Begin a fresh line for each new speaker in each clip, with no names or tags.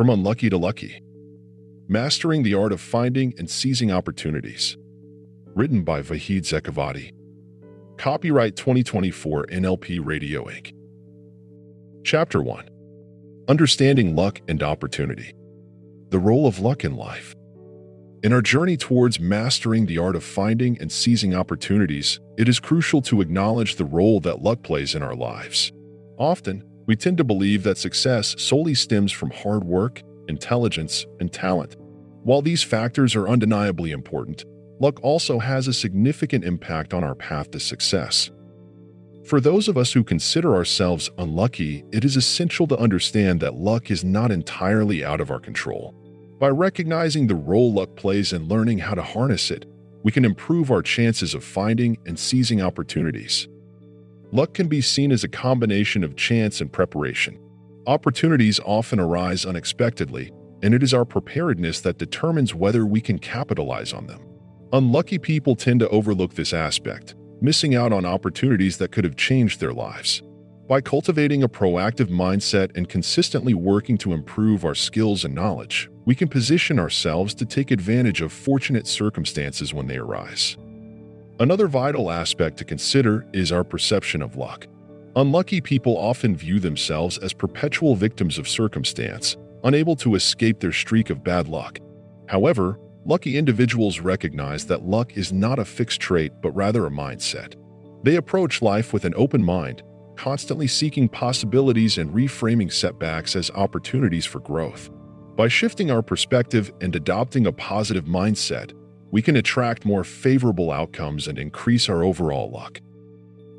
From Unlucky to Lucky Mastering the Art of Finding and Seizing Opportunities. Written by Vahid Zekavati. Copyright 2024 NLP Radio Inc. Chapter 1 Understanding Luck and Opportunity. The Role of Luck in Life. In our journey towards mastering the art of finding and seizing opportunities, it is crucial to acknowledge the role that luck plays in our lives. Often, we tend to believe that success solely stems from hard work, intelligence, and talent. While these factors are undeniably important, luck also has a significant impact on our path to success. For those of us who consider ourselves unlucky, it is essential to understand that luck is not entirely out of our control. By recognizing the role luck plays and learning how to harness it, we can improve our chances of finding and seizing opportunities. Luck can be seen as a combination of chance and preparation. Opportunities often arise unexpectedly, and it is our preparedness that determines whether we can capitalize on them. Unlucky people tend to overlook this aspect, missing out on opportunities that could have changed their lives. By cultivating a proactive mindset and consistently working to improve our skills and knowledge, we can position ourselves to take advantage of fortunate circumstances when they arise. Another vital aspect to consider is our perception of luck. Unlucky people often view themselves as perpetual victims of circumstance, unable to escape their streak of bad luck. However, lucky individuals recognize that luck is not a fixed trait but rather a mindset. They approach life with an open mind, constantly seeking possibilities and reframing setbacks as opportunities for growth. By shifting our perspective and adopting a positive mindset, we can attract more favorable outcomes and increase our overall luck.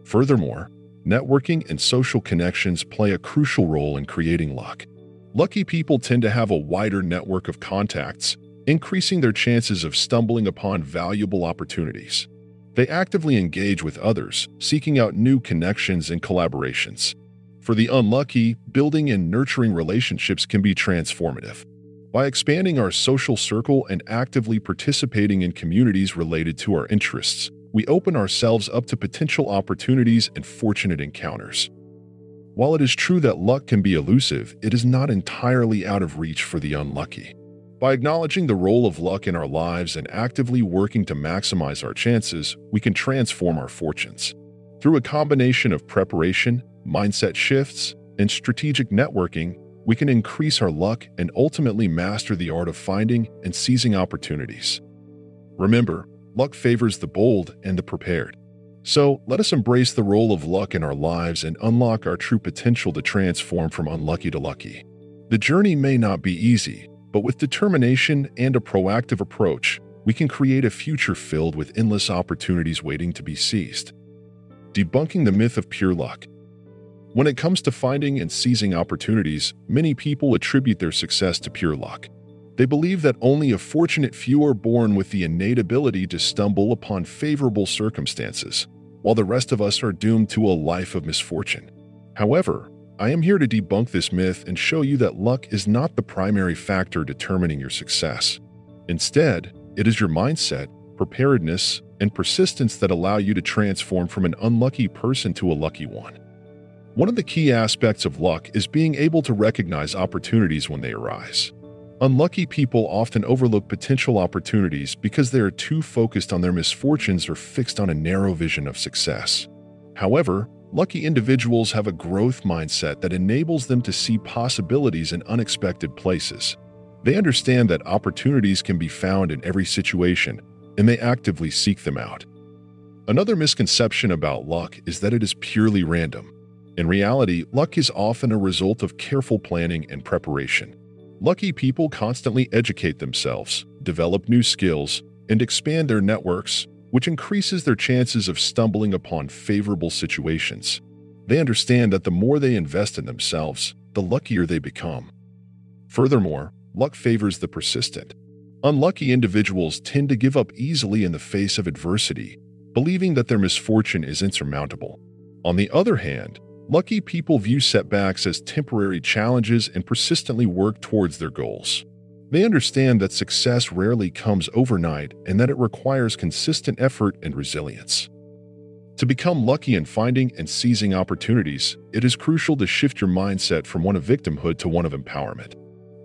Furthermore, networking and social connections play a crucial role in creating luck. Lucky people tend to have a wider network of contacts, increasing their chances of stumbling upon valuable opportunities. They actively engage with others, seeking out new connections and collaborations. For the unlucky, building and nurturing relationships can be transformative. By expanding our social circle and actively participating in communities related to our interests, we open ourselves up to potential opportunities and fortunate encounters. While it is true that luck can be elusive, it is not entirely out of reach for the unlucky. By acknowledging the role of luck in our lives and actively working to maximize our chances, we can transform our fortunes. Through a combination of preparation, mindset shifts, and strategic networking, we can increase our luck and ultimately master the art of finding and seizing opportunities. Remember, luck favors the bold and the prepared. So let us embrace the role of luck in our lives and unlock our true potential to transform from unlucky to lucky. The journey may not be easy, but with determination and a proactive approach, we can create a future filled with endless opportunities waiting to be seized. Debunking the myth of pure luck. When it comes to finding and seizing opportunities, many people attribute their success to pure luck. They believe that only a fortunate few are born with the innate ability to stumble upon favorable circumstances, while the rest of us are doomed to a life of misfortune. However, I am here to debunk this myth and show you that luck is not the primary factor determining your success. Instead, it is your mindset, preparedness, and persistence that allow you to transform from an unlucky person to a lucky one. One of the key aspects of luck is being able to recognize opportunities when they arise. Unlucky people often overlook potential opportunities because they are too focused on their misfortunes or fixed on a narrow vision of success. However, Lucky individuals have a growth mindset that enables them to see possibilities in unexpected places. They understand that opportunities can be found in every situation, and they actively seek them out. Another misconception about luck is that it is purely random. In reality, luck is often a result of careful planning and preparation. Lucky people constantly educate themselves, develop new skills, and expand their networks which increases their chances of stumbling upon favorable situations. They understand that the more they invest in themselves, the luckier they become. Furthermore, luck favors the persistent. Unlucky individuals tend to give up easily in the face of adversity, believing that their misfortune is insurmountable. On the other hand, lucky people view setbacks as temporary challenges and persistently work towards their goals. They understand that success rarely comes overnight and that it requires consistent effort and resilience. To become lucky in finding and seizing opportunities, it is crucial to shift your mindset from one of victimhood to one of empowerment.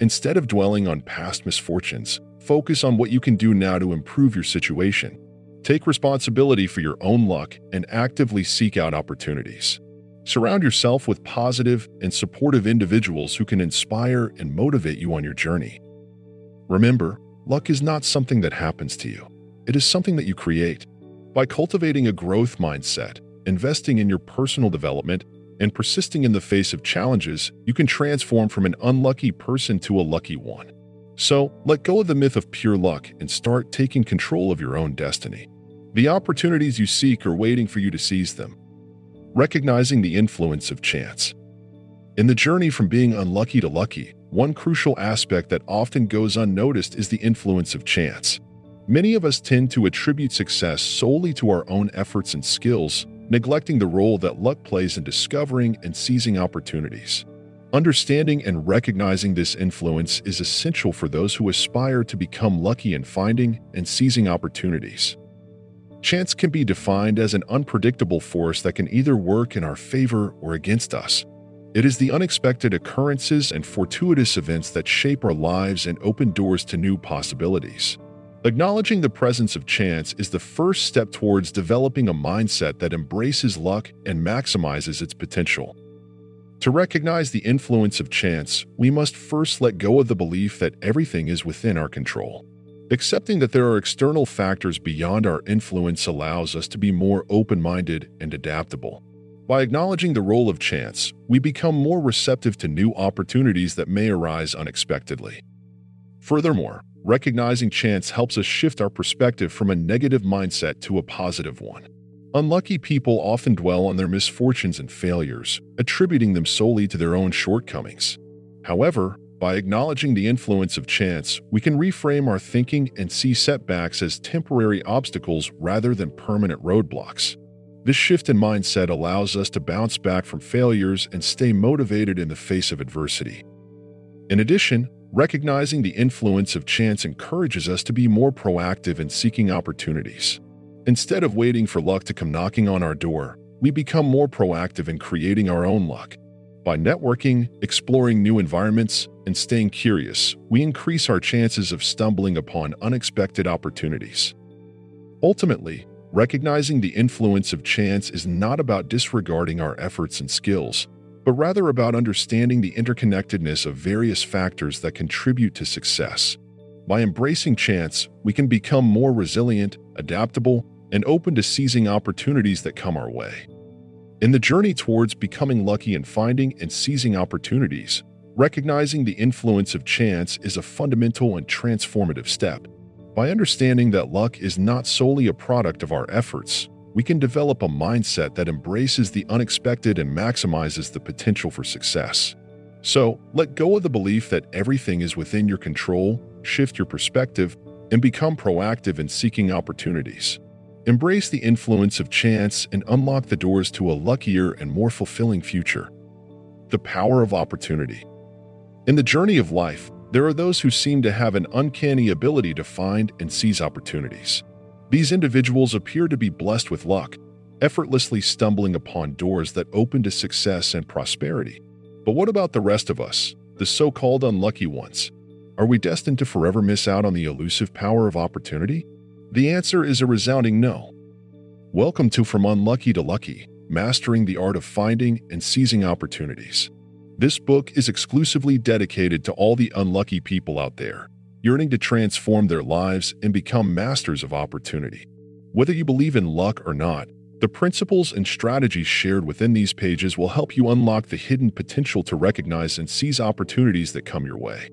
Instead of dwelling on past misfortunes, focus on what you can do now to improve your situation. Take responsibility for your own luck and actively seek out opportunities. Surround yourself with positive and supportive individuals who can inspire and motivate you on your journey. Remember, luck is not something that happens to you. It is something that you create. By cultivating a growth mindset, investing in your personal development, and persisting in the face of challenges, you can transform from an unlucky person to a lucky one. So, let go of the myth of pure luck and start taking control of your own destiny. The opportunities you seek are waiting for you to seize them. Recognizing the influence of chance. In the journey from being unlucky to lucky, one crucial aspect that often goes unnoticed is the influence of chance. Many of us tend to attribute success solely to our own efforts and skills, neglecting the role that luck plays in discovering and seizing opportunities. Understanding and recognizing this influence is essential for those who aspire to become lucky in finding and seizing opportunities. Chance can be defined as an unpredictable force that can either work in our favor or against us. It is the unexpected occurrences and fortuitous events that shape our lives and open doors to new possibilities. Acknowledging the presence of chance is the first step towards developing a mindset that embraces luck and maximizes its potential. To recognize the influence of chance, we must first let go of the belief that everything is within our control. Accepting that there are external factors beyond our influence allows us to be more open minded and adaptable. By acknowledging the role of chance, we become more receptive to new opportunities that may arise unexpectedly. Furthermore, recognizing chance helps us shift our perspective from a negative mindset to a positive one. Unlucky people often dwell on their misfortunes and failures, attributing them solely to their own shortcomings. However, by acknowledging the influence of chance, we can reframe our thinking and see setbacks as temporary obstacles rather than permanent roadblocks. This shift in mindset allows us to bounce back from failures and stay motivated in the face of adversity. In addition, Recognizing the influence of chance encourages us to be more proactive in seeking opportunities. Instead of waiting for luck to come knocking on our door, we become more proactive in creating our own luck. By networking, exploring new environments, and staying curious, we increase our chances of stumbling upon unexpected opportunities. Ultimately, recognizing the influence of chance is not about disregarding our efforts and skills, but rather about understanding the interconnectedness of various factors that contribute to success. By embracing chance, we can become more resilient, adaptable, and open to seizing opportunities that come our way. In the journey towards becoming lucky and finding and seizing opportunities, recognizing the influence of chance is a fundamental and transformative step. By understanding that luck is not solely a product of our efforts, we can develop a mindset that embraces the unexpected and maximizes the potential for success. So, let go of the belief that everything is within your control, shift your perspective, and become proactive in seeking opportunities. Embrace the influence of chance and unlock the doors to a luckier and more fulfilling future. The power of opportunity. In the journey of life, there are those who seem to have an uncanny ability to find and seize opportunities. These individuals appear to be blessed with luck, effortlessly stumbling upon doors that open to success and prosperity. But what about the rest of us, the so called unlucky ones? Are we destined to forever miss out on the elusive power of opportunity? The answer is a resounding no. Welcome to From Unlucky to Lucky Mastering the Art of Finding and Seizing Opportunities. This book is exclusively dedicated to all the unlucky people out there yearning to transform their lives and become masters of opportunity. Whether you believe in luck or not, the principles and strategies shared within these pages will help you unlock the hidden potential to recognize and seize opportunities that come your way.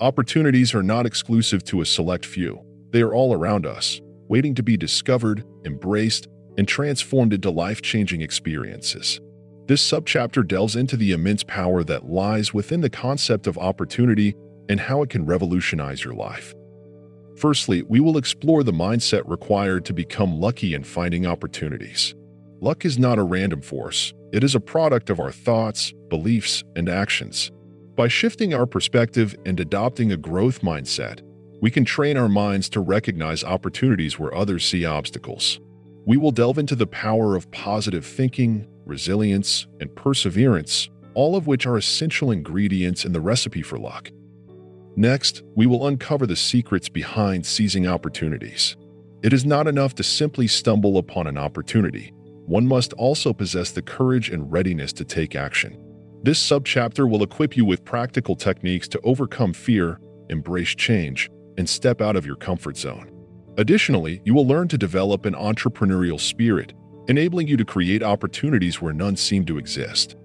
Opportunities are not exclusive to a select few, they are all around us, waiting to be discovered, embraced, and transformed into life changing experiences. This subchapter delves into the immense power that lies within the concept of opportunity and how it can revolutionize your life. Firstly, we will explore the mindset required to become lucky in finding opportunities. Luck is not a random force, it is a product of our thoughts, beliefs, and actions. By shifting our perspective and adopting a growth mindset, we can train our minds to recognize opportunities where others see obstacles. We will delve into the power of positive thinking, resilience, and perseverance, all of which are essential ingredients in the recipe for luck. Next, we will uncover the secrets behind seizing opportunities. It is not enough to simply stumble upon an opportunity. One must also possess the courage and readiness to take action. This subchapter will equip you with practical techniques to overcome fear, embrace change, and step out of your comfort zone. Additionally, you will learn to develop an entrepreneurial spirit, enabling you to create opportunities where none seem to exist.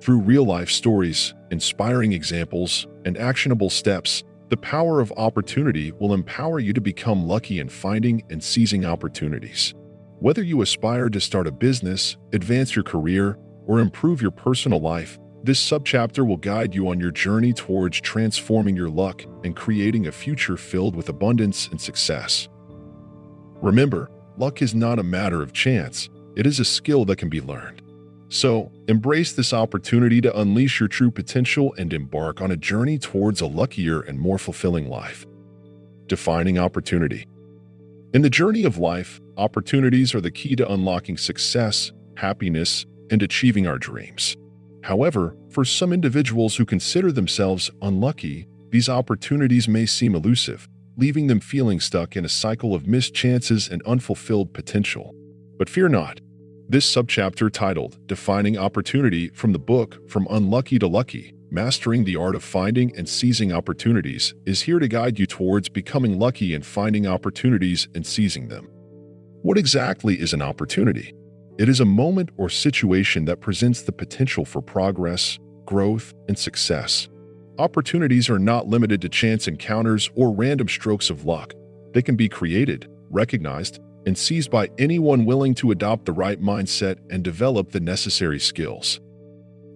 Through real-life stories, inspiring examples, and actionable steps, the power of opportunity will empower you to become lucky in finding and seizing opportunities. Whether you aspire to start a business, advance your career, or improve your personal life, this subchapter will guide you on your journey towards transforming your luck and creating a future filled with abundance and success. Remember, luck is not a matter of chance, it is a skill that can be learned. So, embrace this opportunity to unleash your true potential and embark on a journey towards a luckier and more fulfilling life. Defining opportunity. In the journey of life, opportunities are the key to unlocking success, happiness, and achieving our dreams. However, for some individuals who consider themselves unlucky, these opportunities may seem elusive, leaving them feeling stuck in a cycle of missed chances and unfulfilled potential. But fear not. This subchapter titled Defining Opportunity from the book From Unlucky to Lucky, Mastering the Art of Finding and Seizing Opportunities is here to guide you towards becoming lucky and finding opportunities and seizing them. What exactly is an opportunity? It is a moment or situation that presents the potential for progress, growth, and success. Opportunities are not limited to chance encounters or random strokes of luck. They can be created, recognized, and seized by anyone willing to adopt the right mindset and develop the necessary skills.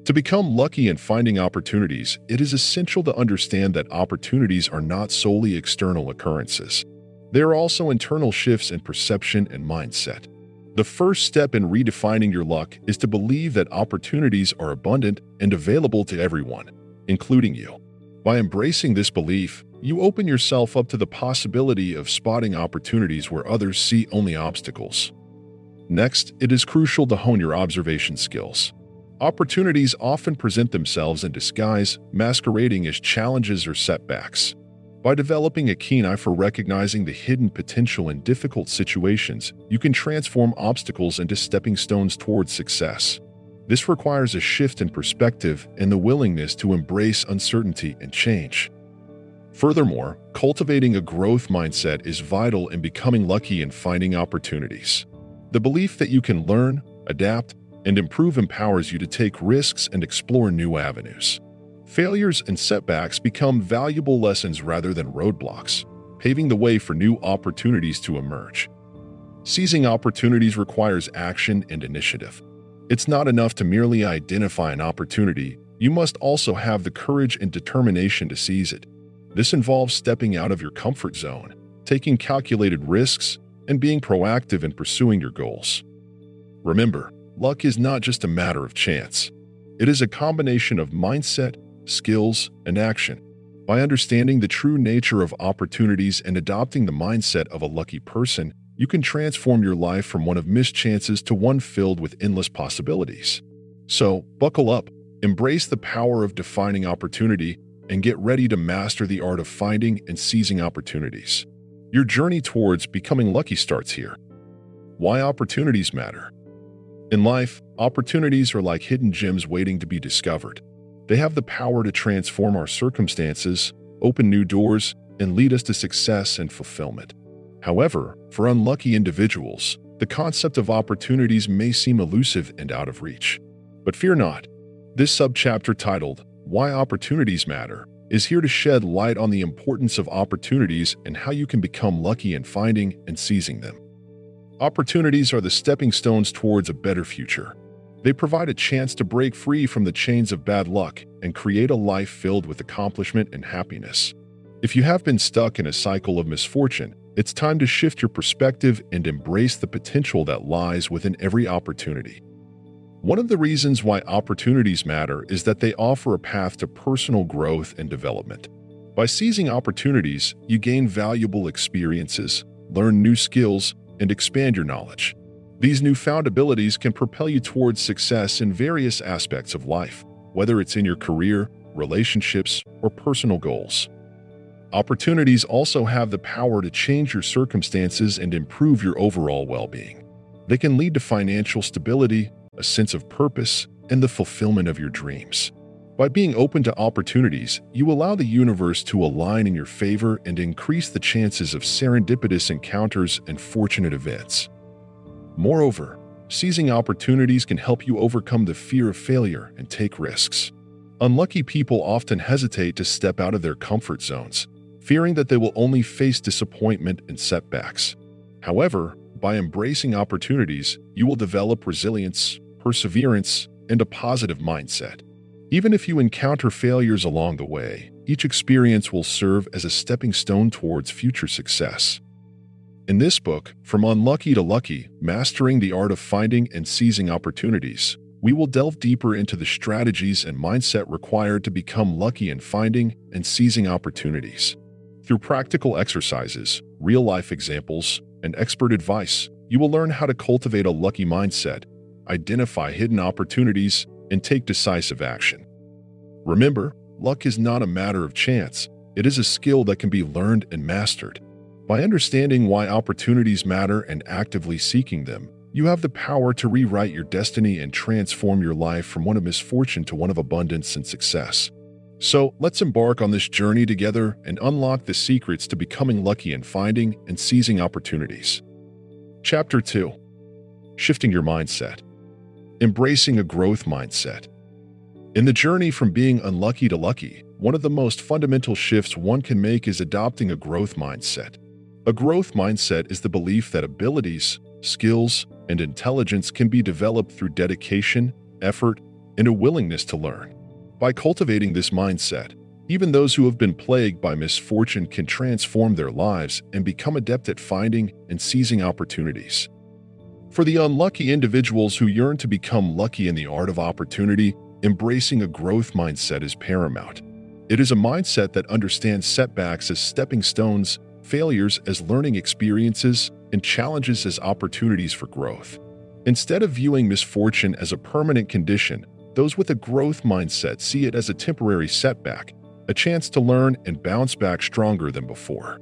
To become lucky in finding opportunities, it is essential to understand that opportunities are not solely external occurrences. They are also internal shifts in perception and mindset. The first step in redefining your luck is to believe that opportunities are abundant and available to everyone, including you. By embracing this belief, you open yourself up to the possibility of spotting opportunities where others see only obstacles. Next, it is crucial to hone your observation skills. Opportunities often present themselves in disguise, masquerading as challenges or setbacks. By developing a keen eye for recognizing the hidden potential in difficult situations, you can transform obstacles into stepping stones towards success. This requires a shift in perspective and the willingness to embrace uncertainty and change. Furthermore, cultivating a growth mindset is vital in becoming lucky and finding opportunities. The belief that you can learn, adapt, and improve empowers you to take risks and explore new avenues. Failures and setbacks become valuable lessons rather than roadblocks, paving the way for new opportunities to emerge. Seizing opportunities requires action and initiative. It's not enough to merely identify an opportunity, you must also have the courage and determination to seize it. This involves stepping out of your comfort zone, taking calculated risks, and being proactive in pursuing your goals. Remember, luck is not just a matter of chance. It is a combination of mindset, skills, and action. By understanding the true nature of opportunities and adopting the mindset of a lucky person, you can transform your life from one of missed chances to one filled with endless possibilities. So, buckle up, embrace the power of defining opportunity, and get ready to master the art of finding and seizing opportunities. Your journey towards becoming lucky starts here. Why opportunities matter. In life, opportunities are like hidden gems waiting to be discovered. They have the power to transform our circumstances, open new doors, and lead us to success and fulfillment. However, for unlucky individuals, the concept of opportunities may seem elusive and out of reach. But fear not. This subchapter titled, Why Opportunities Matter, is here to shed light on the importance of opportunities and how you can become lucky in finding and seizing them. Opportunities are the stepping stones towards a better future. They provide a chance to break free from the chains of bad luck and create a life filled with accomplishment and happiness. If you have been stuck in a cycle of misfortune, it's time to shift your perspective and embrace the potential that lies within every opportunity. One of the reasons why opportunities matter is that they offer a path to personal growth and development. By seizing opportunities, you gain valuable experiences, learn new skills, and expand your knowledge. These newfound abilities can propel you towards success in various aspects of life, whether it's in your career, relationships, or personal goals. opportunities also have the power to change your circumstances and improve your overall well-being. They can lead to financial stability, a sense of purpose, and the fulfillment of your dreams. By being open to opportunities, you allow the universe to align in your favor and increase the chances of serendipitous encounters and fortunate events. Moreover, seizing opportunities can help you overcome the fear of failure and take risks. Unlucky people often hesitate to step out of their comfort zones, fearing that they will only face disappointment and setbacks. However, by embracing opportunities, you will develop resilience, perseverance, and a positive mindset. Even if you encounter failures along the way, each experience will serve as a stepping stone towards future success. In this book, From Unlucky to Lucky Mastering the Art of Finding and Seizing Opportunities, we will delve deeper into the strategies and mindset required to become lucky in finding and seizing opportunities. Through practical exercises, real life examples, and expert advice, you will learn how to cultivate a lucky mindset, identify hidden opportunities, and take decisive action. Remember, luck is not a matter of chance, it is a skill that can be learned and mastered. By understanding why opportunities matter and actively seeking them, you have the power to rewrite your destiny and transform your life from one of misfortune to one of abundance and success. So let's embark on this journey together and unlock the secrets to becoming lucky in finding and seizing opportunities. Chapter 2 Shifting Your Mindset Embracing a Growth Mindset. In the journey from being unlucky to lucky, one of the most fundamental shifts one can make is adopting a growth mindset. A growth mindset is the belief that abilities, skills, and intelligence can be developed through dedication, effort, and a willingness to learn. By cultivating this mindset, even those who have been plagued by misfortune can transform their lives and become adept at finding and seizing opportunities. For the unlucky individuals who yearn to become lucky in the art of opportunity, embracing a growth mindset is paramount. It is a mindset that understands setbacks as stepping stones, failures as learning experiences, and challenges as opportunities for growth. Instead of viewing misfortune as a permanent condition, those with a growth mindset see it as a temporary setback, a chance to learn and bounce back stronger than before.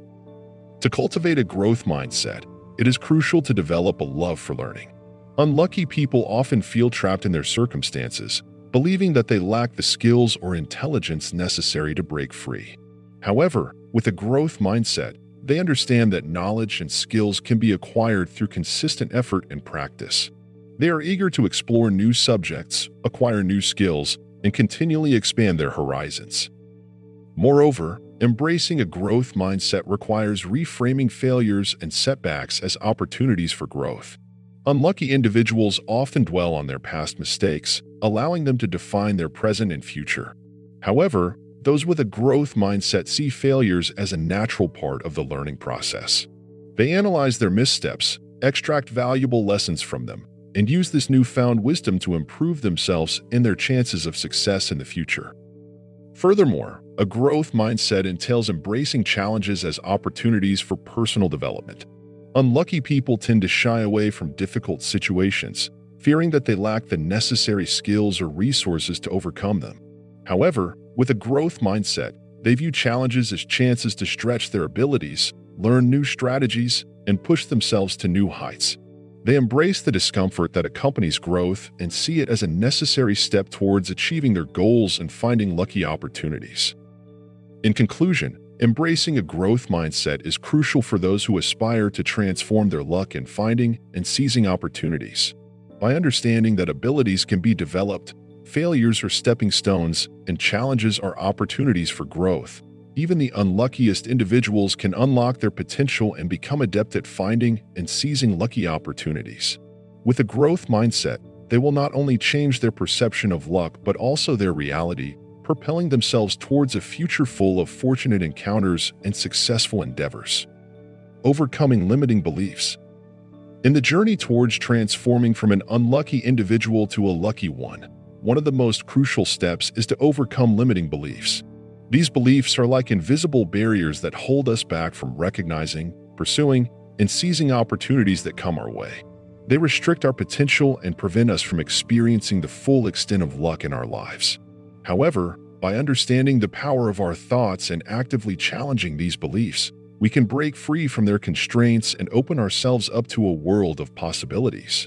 To cultivate a growth mindset, it is crucial to develop a love for learning. Unlucky people often feel trapped in their circumstances, believing that they lack the skills or intelligence necessary to break free. However, with a growth mindset, they understand that knowledge and skills can be acquired through consistent effort and practice. They are eager to explore new subjects, acquire new skills, and continually expand their horizons. Moreover, embracing a growth mindset requires reframing failures and setbacks as opportunities for growth. Unlucky individuals often dwell on their past mistakes, allowing them to define their present and future. However, those with a growth mindset see failures as a natural part of the learning process. They analyze their missteps, extract valuable lessons from them, and use this newfound wisdom to improve themselves and their chances of success in the future. Furthermore, a growth mindset entails embracing challenges as opportunities for personal development. Unlucky people tend to shy away from difficult situations, fearing that they lack the necessary skills or resources to overcome them. However, with a growth mindset, they view challenges as chances to stretch their abilities, learn new strategies, and push themselves to new heights. They embrace the discomfort that accompanies growth and see it as a necessary step towards achieving their goals and finding lucky opportunities. In conclusion, embracing a growth mindset is crucial for those who aspire to transform their luck in finding and seizing opportunities. By understanding that abilities can be developed, failures are stepping stones, and challenges are opportunities for growth, even the unluckiest individuals can unlock their potential and become adept at finding and seizing lucky opportunities. With a growth mindset, they will not only change their perception of luck but also their reality, propelling themselves towards a future full of fortunate encounters and successful endeavors. Overcoming limiting beliefs. In the journey towards transforming from an unlucky individual to a lucky one, one of the most crucial steps is to overcome limiting beliefs. These beliefs are like invisible barriers that hold us back from recognizing, pursuing, and seizing opportunities that come our way. They restrict our potential and prevent us from experiencing the full extent of luck in our lives. However, By understanding the power of our thoughts and actively challenging these beliefs, we can break free from their constraints and open ourselves up to a world of possibilities.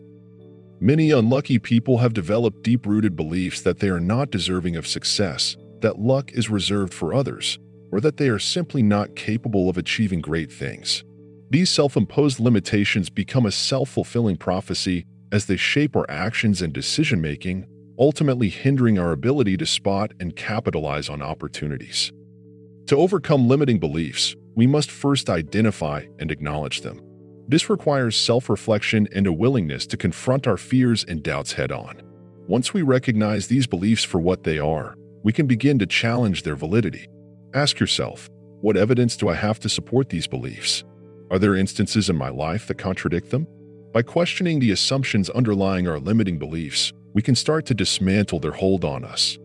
Many unlucky people have developed deep rooted beliefs that they are not deserving of success, that luck is reserved for others, or that they are simply not capable of achieving great things. These self imposed limitations become a self fulfilling prophecy as they shape our actions and decision making, ultimately hindering our ability to spot and capitalize on opportunities. To overcome limiting beliefs, we must first identify and acknowledge them. This requires self reflection and a willingness to confront our fears and doubts head on. Once we recognize these beliefs for what they are, we can begin to challenge their validity. Ask yourself, what evidence do I have to support these beliefs? Are there instances in my life that contradict them? By questioning the assumptions underlying our limiting beliefs, we can start to dismantle their hold on us.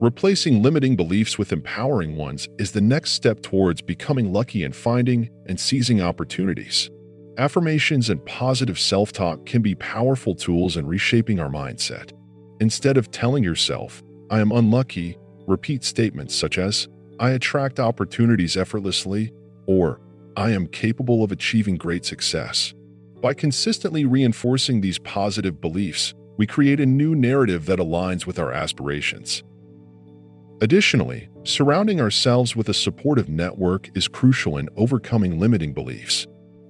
Replacing limiting beliefs with empowering ones is the next step towards becoming lucky and finding and seizing opportunities. Affirmations and positive self talk can be powerful tools in reshaping our mindset. Instead of telling yourself, I am unlucky, repeat statements such as, I attract opportunities effortlessly, or I am capable of achieving great success. By consistently reinforcing these positive beliefs, we create a new narrative that aligns with our aspirations. Additionally, surrounding ourselves with a supportive network is crucial in overcoming limiting beliefs.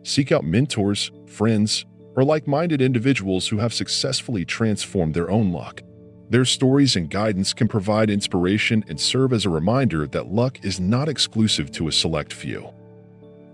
Seek out mentors, friends, or like minded individuals who have successfully transformed their own luck. Their stories and guidance can provide inspiration and serve as a reminder that luck is not exclusive to a select few.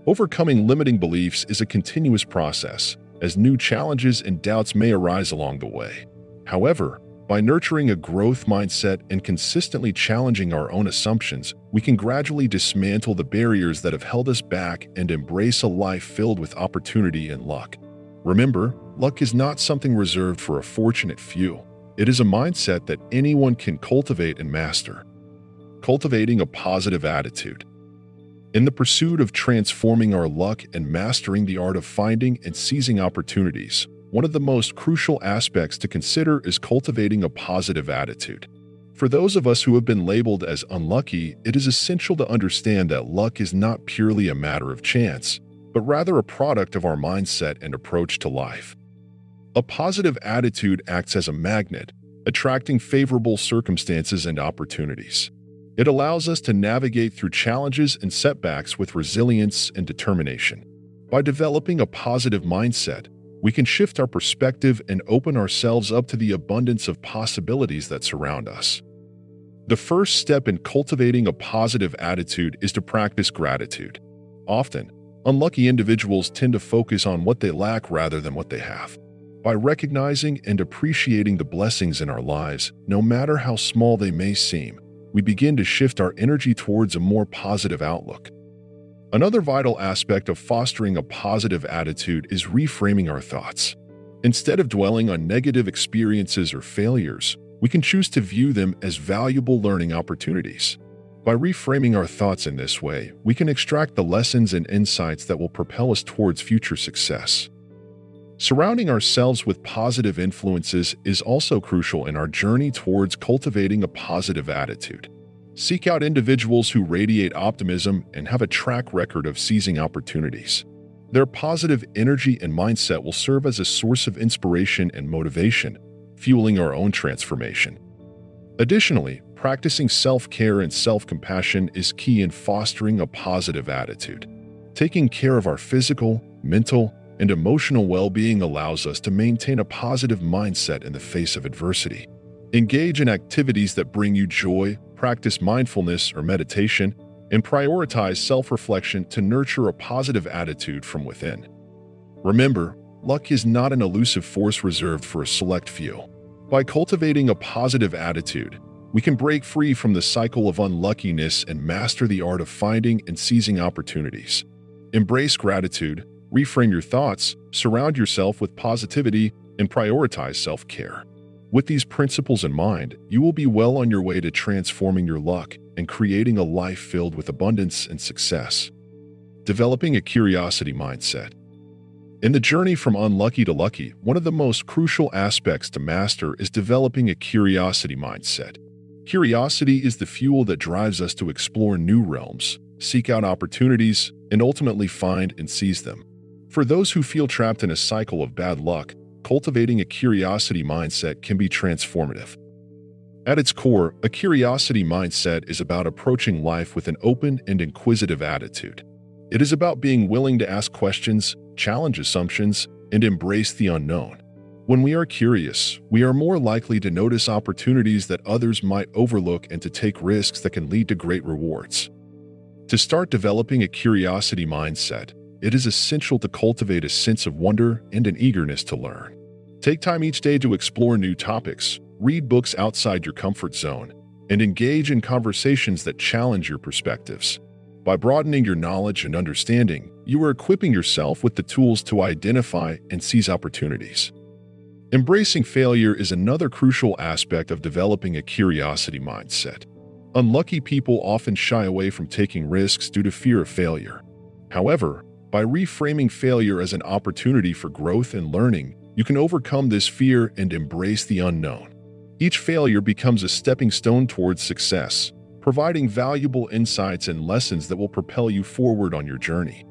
Overcoming limiting beliefs is a continuous process, as new challenges and doubts may arise along the way. However, by nurturing a growth mindset and consistently challenging our own assumptions, we can gradually dismantle the barriers that have held us back and embrace a life filled with opportunity and luck. Remember, luck is not something reserved for a fortunate few. It is a mindset that anyone can cultivate and master. Cultivating a positive attitude. In the pursuit of transforming our luck and mastering the art of finding and seizing opportunities, one of the most crucial aspects to consider is cultivating a positive attitude. For those of us who have been labeled as unlucky, it is essential to understand that luck is not purely a matter of chance, but rather a product of our mindset and approach to life. A positive attitude acts as a magnet, attracting favorable circumstances and opportunities. It allows us to navigate through challenges and setbacks with resilience and determination. By developing a positive mindset, we can shift our perspective and open ourselves up to the abundance of possibilities that surround us. The first step in cultivating a positive attitude is to practice gratitude. Often, unlucky individuals tend to focus on what they lack rather than what they have. By recognizing and appreciating the blessings in our lives, no matter how small they may seem, we begin to shift our energy towards a more positive outlook. Another vital aspect of fostering a positive attitude is reframing our thoughts. Instead of dwelling on negative experiences or failures, we can choose to view them as valuable learning opportunities. By reframing our thoughts in this way, we can extract the lessons and insights that will propel us towards future success. Surrounding ourselves with positive influences is also crucial in our journey towards cultivating a positive attitude. Seek out individuals who radiate optimism and have a track record of seizing opportunities. Their positive energy and mindset will serve as a source of inspiration and motivation, fueling our own transformation. Additionally, practicing self care and self compassion is key in fostering a positive attitude. Taking care of our physical, mental, and emotional well being allows us to maintain a positive mindset in the face of adversity. Engage in activities that bring you joy, practice mindfulness or meditation, and prioritize self reflection to nurture a positive attitude from within. Remember, luck is not an elusive force reserved for a select few. By cultivating a positive attitude, we can break free from the cycle of unluckiness and master the art of finding and seizing opportunities. Embrace gratitude, reframe your thoughts, surround yourself with positivity, and prioritize self care. With these principles in mind, you will be well on your way to transforming your luck and creating a life filled with abundance and success. Developing a curiosity mindset. In the journey from unlucky to lucky, one of the most crucial aspects to master is developing a curiosity mindset. Curiosity is the fuel that drives us to explore new realms, seek out opportunities, and ultimately find and seize them. For those who feel trapped in a cycle of bad luck, cultivating a curiosity mindset can be transformative. At its core, a curiosity mindset is about approaching life with an open and inquisitive attitude. It is about being willing to ask questions, challenge assumptions, and embrace the unknown. When we are curious, we are more likely to notice opportunities that others might overlook and to take risks that can lead to great rewards. To start developing a curiosity mindset, it is essential to cultivate a sense of wonder and an eagerness to learn. Take time each day to explore new topics, read books outside your comfort zone, and engage in conversations that challenge your perspectives. By broadening your knowledge and understanding, you are equipping yourself with the tools to identify and seize opportunities. Embracing failure is another crucial aspect of developing a curiosity mindset. Unlucky people often shy away from taking risks due to fear of failure. However, by reframing failure as an opportunity for growth and learning, you can overcome this fear and embrace the unknown. Each failure becomes a stepping stone towards success, providing valuable insights and lessons that will propel you forward on your journey.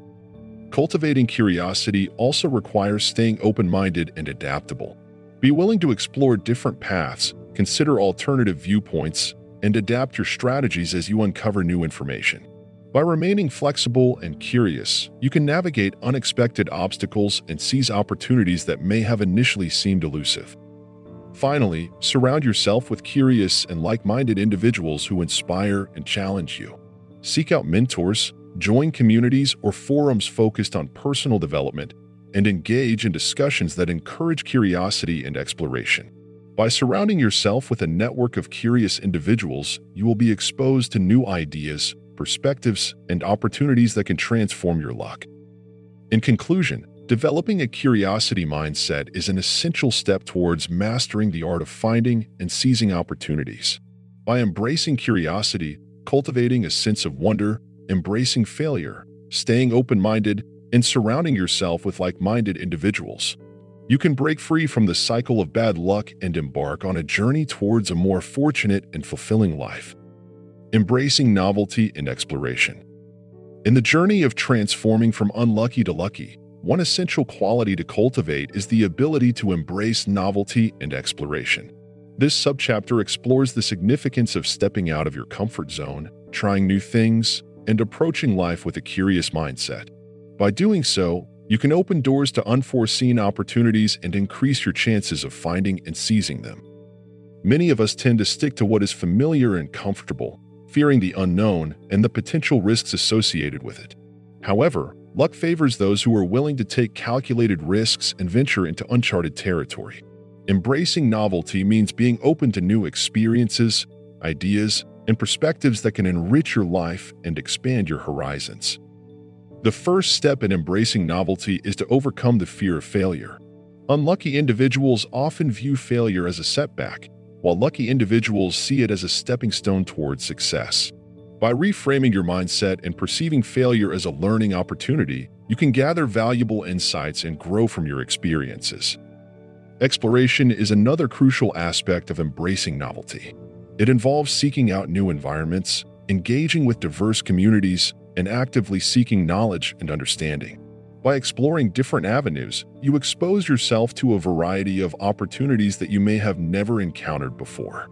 Cultivating curiosity also requires staying open-minded and adaptable. Be willing to explore different paths, consider alternative viewpoints, and adapt your strategies as you uncover new information. By remaining flexible and curious, you can navigate unexpected obstacles and seize opportunities that may have initially seemed elusive. Finally, surround yourself with curious and like-minded individuals who inspire and challenge you. Seek out mentors, join communities or forums focused on personal development, and engage in discussions that encourage curiosity and exploration. By surrounding yourself with a network of curious individuals, you will be exposed to new ideas, perspectives, and opportunities that can transform your luck. In conclusion, developing a curiosity mindset is an essential step towards mastering the art of finding and seizing opportunities. By embracing curiosity, cultivating a sense of wonder, embracing failure, staying open-minded, and surrounding yourself with like-minded individuals, you can break free from the cycle of bad luck and embark on a journey towards a more fortunate and fulfilling life embracing novelty and exploration. In the journey of transforming from unlucky to lucky, one essential quality to cultivate is the ability to embrace novelty and exploration. This subchapter explores the significance of stepping out of your comfort zone, trying new things, and approaching life with a curious mindset. By doing so, you can open doors to unforeseen opportunities and increase your chances of finding and seizing them. Many of us tend to stick to what is familiar and comfortable, fearing the unknown and the potential risks associated with it. However, luck favors those who are willing to take calculated risks and venture into uncharted territory. Embracing novelty means being open to new experiences, ideas, and perspectives that can enrich your life and expand your horizons. The first step in embracing novelty is to overcome the fear of failure. Unlucky individuals often view failure as a setback, while lucky individuals see it as a stepping stone towards success. By reframing your mindset and perceiving failure as a learning opportunity, you can gather valuable insights and grow from your experiences. Exploration is another crucial aspect of embracing novelty. It involves seeking out new environments, engaging with diverse communities, and actively seeking knowledge and understanding. By exploring different avenues, you expose yourself to a variety of opportunities that you may have never encountered before.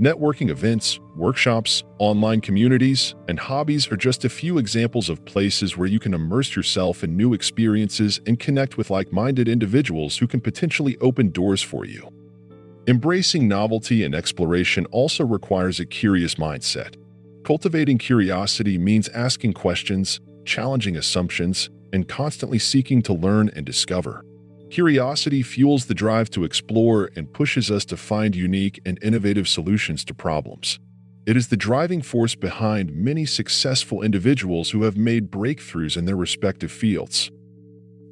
Networking events, workshops, online communities, and hobbies are just a few examples of places where you can immerse yourself in new experiences and connect with like-minded individuals who can potentially open doors for you. Embracing novelty and exploration also requires a curious mindset. Cultivating curiosity means asking questions, challenging assumptions, and constantly seeking to learn and discover. Curiosity fuels the drive to explore and pushes us to find unique and innovative solutions to problems. It is the driving force behind many successful individuals who have made breakthroughs in their respective fields.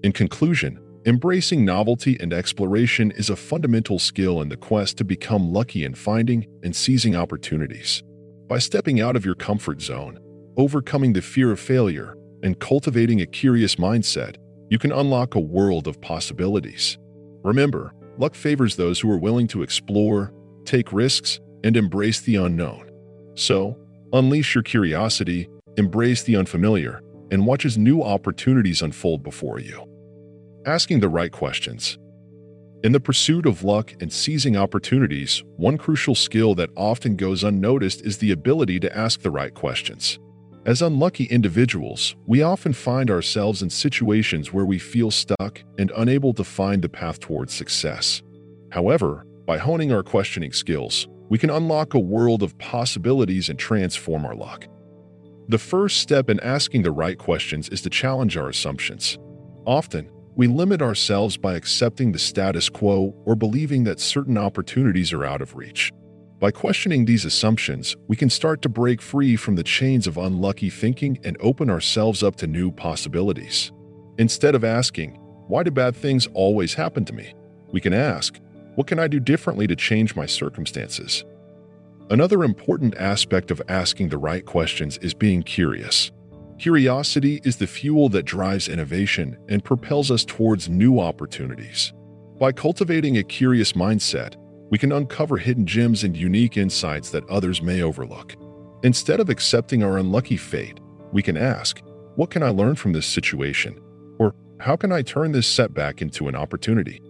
In conclusion, embracing novelty and exploration is a fundamental skill in the quest to become lucky in finding and seizing opportunities. By stepping out of your comfort zone, overcoming the fear of failure, and cultivating a curious mindset, you can unlock a world of possibilities. Remember, luck favors those who are willing to explore, take risks, and embrace the unknown. So, unleash your curiosity, embrace the unfamiliar, and watch as new opportunities unfold before you. Asking the right questions. In the pursuit of luck and seizing opportunities, one crucial skill that often goes unnoticed is the ability to ask the right questions. As unlucky individuals, we often find ourselves in situations where we feel stuck and unable to find the path towards success. However, by honing our questioning skills, we can unlock a world of possibilities and transform our luck. The first step in asking the right questions is to challenge our assumptions. Often, we limit ourselves by accepting the status quo or believing that certain opportunities are out of reach. By questioning these assumptions, we can start to break free from the chains of unlucky thinking and open ourselves up to new possibilities. Instead of asking, Why do bad things always happen to me? we can ask, What can I do differently to change my circumstances? Another important aspect of asking the right questions is being curious. Curiosity is the fuel that drives innovation and propels us towards new opportunities. By cultivating a curious mindset, we can uncover hidden gems and unique insights that others may overlook. Instead of accepting our unlucky fate, we can ask, What can I learn from this situation? Or, How can I turn this setback into an opportunity?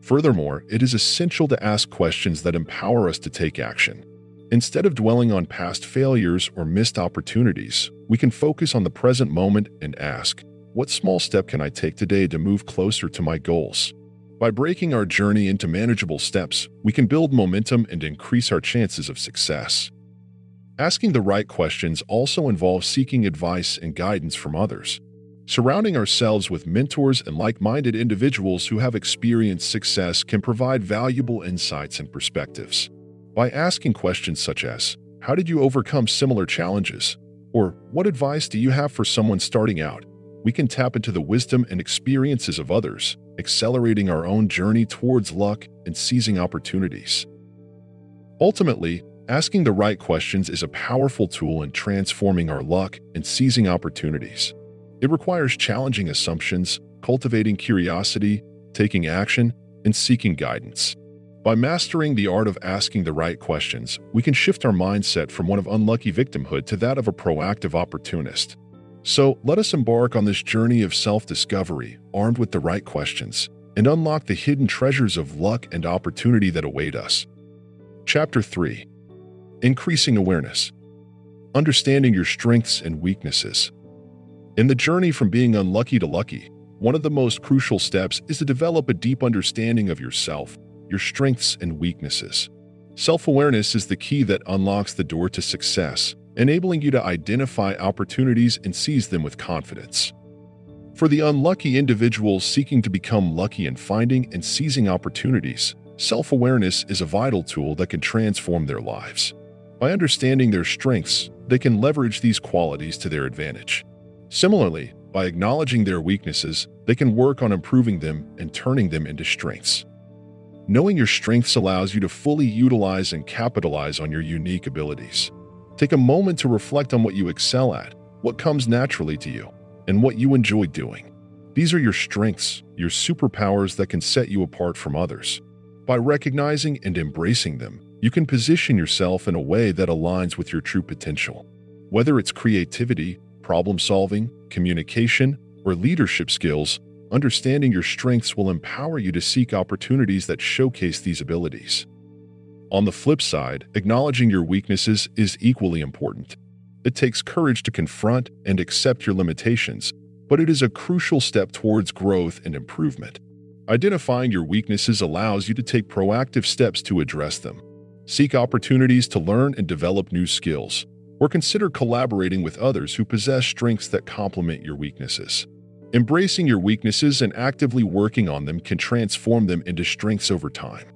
Furthermore, it is essential to ask questions that empower us to take action. Instead of dwelling on past failures or missed opportunities, we can focus on the present moment and ask, What small step can I take today to move closer to my goals? By breaking our journey into manageable steps, we can build momentum and increase our chances of success. Asking the right questions also involves seeking advice and guidance from others. Surrounding ourselves with mentors and like minded individuals who have experienced success can provide valuable insights and perspectives. By asking questions such as, How did you overcome similar challenges? or What advice do you have for someone starting out? we can tap into the wisdom and experiences of others accelerating our own journey towards luck and seizing opportunities. Ultimately, asking the right questions is a powerful tool in transforming our luck and seizing opportunities. It requires challenging assumptions, cultivating curiosity, taking action, and seeking guidance. By mastering the art of asking the right questions, we can shift our mindset from one of unlucky victimhood to that of a proactive opportunist. So let us embark on this journey of self discovery, armed with the right questions, and unlock the hidden treasures of luck and opportunity that await us. Chapter 3 Increasing Awareness Understanding Your Strengths and Weaknesses. In the journey from being unlucky to lucky, one of the most crucial steps is to develop a deep understanding of yourself, your strengths and weaknesses. Self awareness is the key that unlocks the door to success enabling you to identify opportunities and seize them with confidence. For the unlucky individuals seeking to become lucky in finding and seizing opportunities, self awareness is a vital tool that can transform their lives. By understanding their strengths, they can leverage these qualities to their advantage. Similarly, by acknowledging their weaknesses, they can work on improving them and turning them into strengths. Knowing your strengths allows you to fully utilize and capitalize on your unique abilities. Take a moment to reflect on what you excel at, what comes naturally to you, and what you enjoy doing. These are your strengths, your superpowers that can set you apart from others. By recognizing and embracing them, you can position yourself in a way that aligns with your true potential. Whether it's creativity, problem solving, communication, or leadership skills, understanding your strengths will empower you to seek opportunities that showcase these abilities. On the flip side, acknowledging your weaknesses is equally important. It takes courage to confront and accept your limitations, but it is a crucial step towards growth and improvement. Identifying your weaknesses allows you to take proactive steps to address them. Seek opportunities to learn and develop new skills, or consider collaborating with others who possess strengths that complement your weaknesses. Embracing your weaknesses and actively working on them can transform them into strengths over time.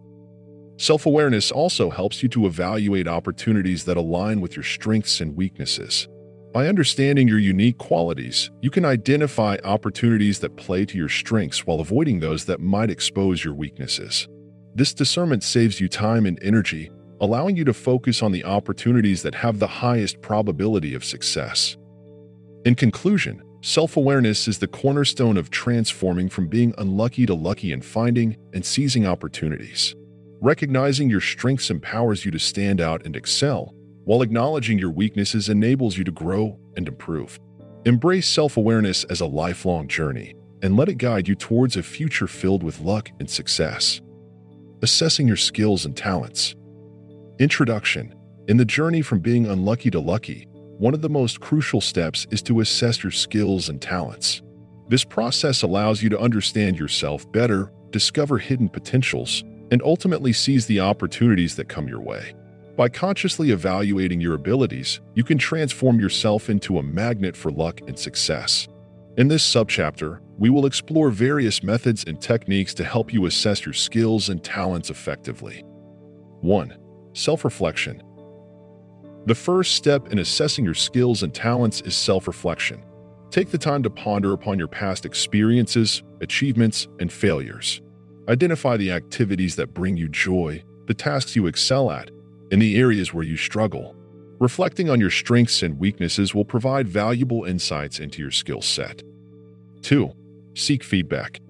Self awareness also helps you to evaluate opportunities that align with your strengths and weaknesses. By understanding your unique qualities, you can identify opportunities that play to your strengths while avoiding those that might expose your weaknesses. This discernment saves you time and energy, allowing you to focus on the opportunities that have the highest probability of success. In conclusion, self awareness is the cornerstone of transforming from being unlucky to lucky in finding and seizing opportunities. Recognizing your strengths empowers you to stand out and excel, while acknowledging your weaknesses enables you to grow and improve. Embrace self awareness as a lifelong journey and let it guide you towards a future filled with luck and success. Assessing your skills and talents. Introduction In the journey from being unlucky to lucky, one of the most crucial steps is to assess your skills and talents. This process allows you to understand yourself better, discover hidden potentials, and ultimately seize the opportunities that come your way. By consciously evaluating your abilities, you can transform yourself into a magnet for luck and success. In this subchapter, we will explore various methods and techniques to help you assess your skills and talents effectively. 1. Self reflection. The first step in assessing your skills and talents is self reflection. Take the time to ponder upon your past experiences, achievements, and failures. Identify the activities that bring you joy, the tasks you excel at, and the areas where you struggle. Reflecting on your strengths and weaknesses will provide valuable insights into your skill set. 2. Seek feedback.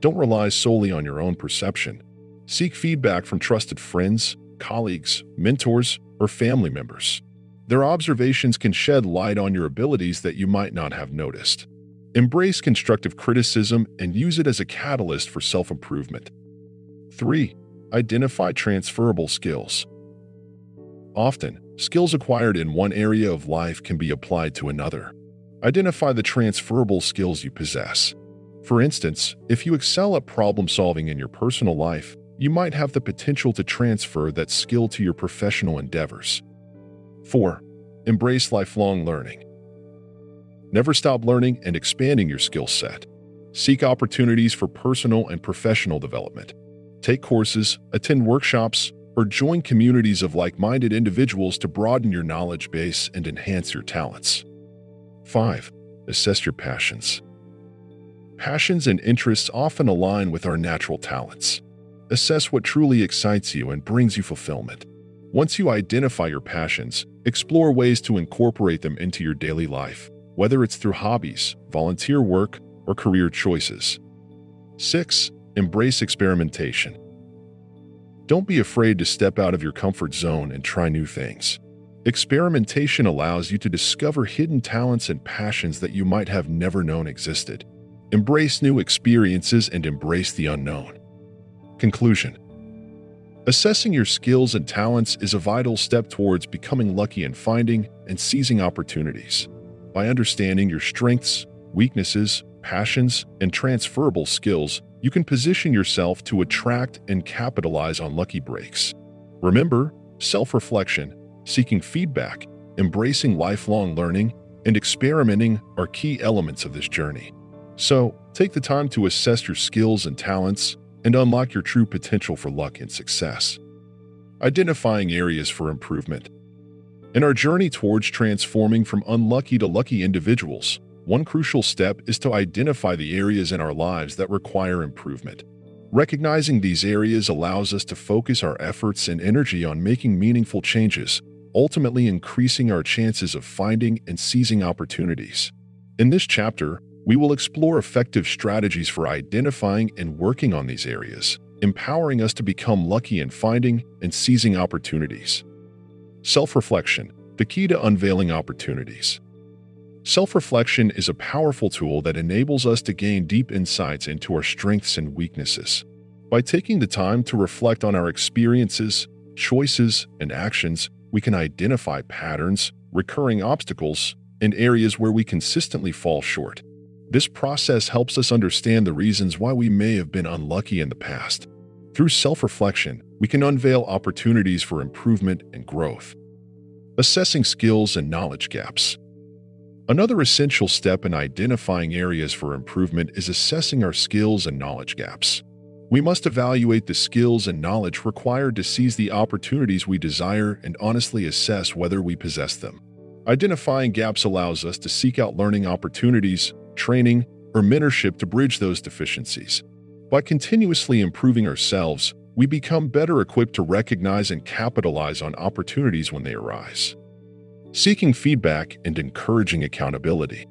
Don't rely solely on your own perception. Seek feedback from trusted friends, colleagues, mentors, or family members. Their observations can shed light on your abilities that you might not have noticed. Embrace constructive criticism and use it as a catalyst for self improvement. 3. Identify transferable skills. Often, skills acquired in one area of life can be applied to another. Identify the transferable skills you possess. For instance, if you excel at problem solving in your personal life, you might have the potential to transfer that skill to your professional endeavors. 4. Embrace lifelong learning. Never stop learning and expanding your skill set. Seek opportunities for personal and professional development. Take courses, attend workshops, or join communities of like minded individuals to broaden your knowledge base and enhance your talents. 5. Assess your passions. Passions and interests often align with our natural talents. Assess what truly excites you and brings you fulfillment. Once you identify your passions, explore ways to incorporate them into your daily life, whether it's through hobbies, volunteer work, or career choices. 6. Embrace experimentation. Don't be afraid to step out of your comfort zone and try new things. Experimentation allows you to discover hidden talents and passions that you might have never known existed. Embrace new experiences and embrace the unknown. Conclusion Assessing your skills and talents is a vital step towards becoming lucky in finding and seizing opportunities. By understanding your strengths, weaknesses, passions, and transferable skills, you can position yourself to attract and capitalize on lucky breaks. Remember, self reflection, seeking feedback, embracing lifelong learning, and experimenting are key elements of this journey. So, take the time to assess your skills and talents and unlock your true potential for luck and success. Identifying areas for improvement. In our journey towards transforming from unlucky to lucky individuals, one crucial step is to identify the areas in our lives that require improvement. Recognizing these areas allows us to focus our efforts and energy on making meaningful changes, ultimately increasing our chances of finding and seizing opportunities. In this chapter, we will explore effective strategies for identifying and working on these areas, empowering us to become lucky in finding and seizing opportunities. Self reflection, the key to unveiling opportunities. Self reflection is a powerful tool that enables us to gain deep insights into our strengths and weaknesses. By taking the time to reflect on our experiences, choices, and actions, we can identify patterns, recurring obstacles, and areas where we consistently fall short. This process helps us understand the reasons why we may have been unlucky in the past. Through self reflection, we can unveil opportunities for improvement and growth. Assessing skills and knowledge gaps. Another essential step in identifying areas for improvement is assessing our skills and knowledge gaps. We must evaluate the skills and knowledge required to seize the opportunities we desire and honestly assess whether we possess them. Identifying gaps allows us to seek out learning opportunities, training, or mentorship to bridge those deficiencies. By continuously improving ourselves, we become better equipped to recognize and capitalize on opportunities when they arise seeking feedback and encouraging accountability.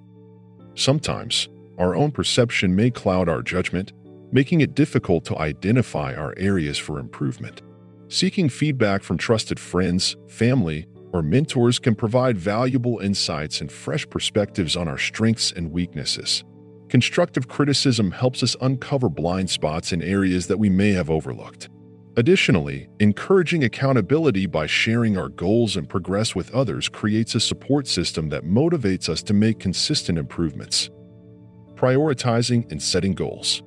Sometimes, our own perception may cloud our judgment, making it difficult to identify our areas for improvement. Seeking feedback from trusted friends, family, or mentors can provide valuable insights and fresh perspectives on our strengths and weaknesses. Constructive criticism helps us uncover blind spots in areas that we may have overlooked. Additionally, encouraging accountability by sharing our goals and progress with others creates a support system that motivates us to make consistent improvements. Prioritizing and setting goals.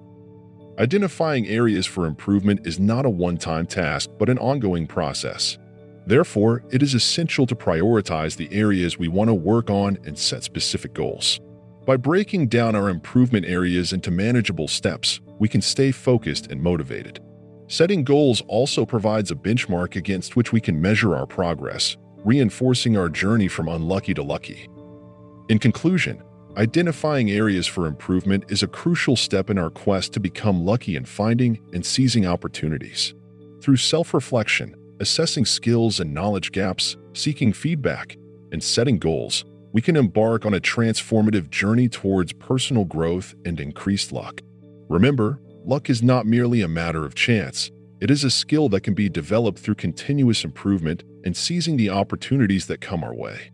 Identifying areas for improvement is not a one-time task, but an ongoing process. Therefore, it is essential to prioritize the areas we want to work on and set specific goals. By breaking down our improvement areas into manageable steps, we can stay focused and motivated. Setting goals also provides a benchmark against which we can measure our progress, reinforcing our journey from unlucky to lucky. In conclusion, identifying areas for improvement is a crucial step in our quest to become lucky in finding and seizing opportunities. Through self-reflection, assessing skills and knowledge gaps, seeking feedback, and setting goals, we can embark on a transformative journey towards personal growth and increased luck. Remember, luck is not merely a matter of chance. It is a skill that can be developed through continuous improvement and seizing the opportunities that come our way.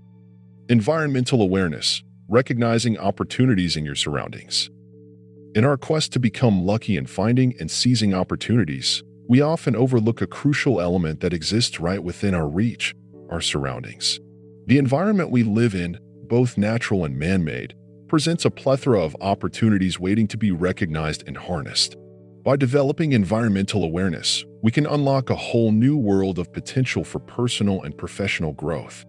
Environmental awareness, recognizing opportunities in your surroundings. In our quest to become lucky in finding and seizing opportunities, we often overlook a crucial element that exists right within our reach, our surroundings. The environment we live in, both natural and man-made, presents a plethora of opportunities waiting to be recognized and harnessed. By developing environmental awareness, we can unlock a whole new world of potential for personal and professional growth.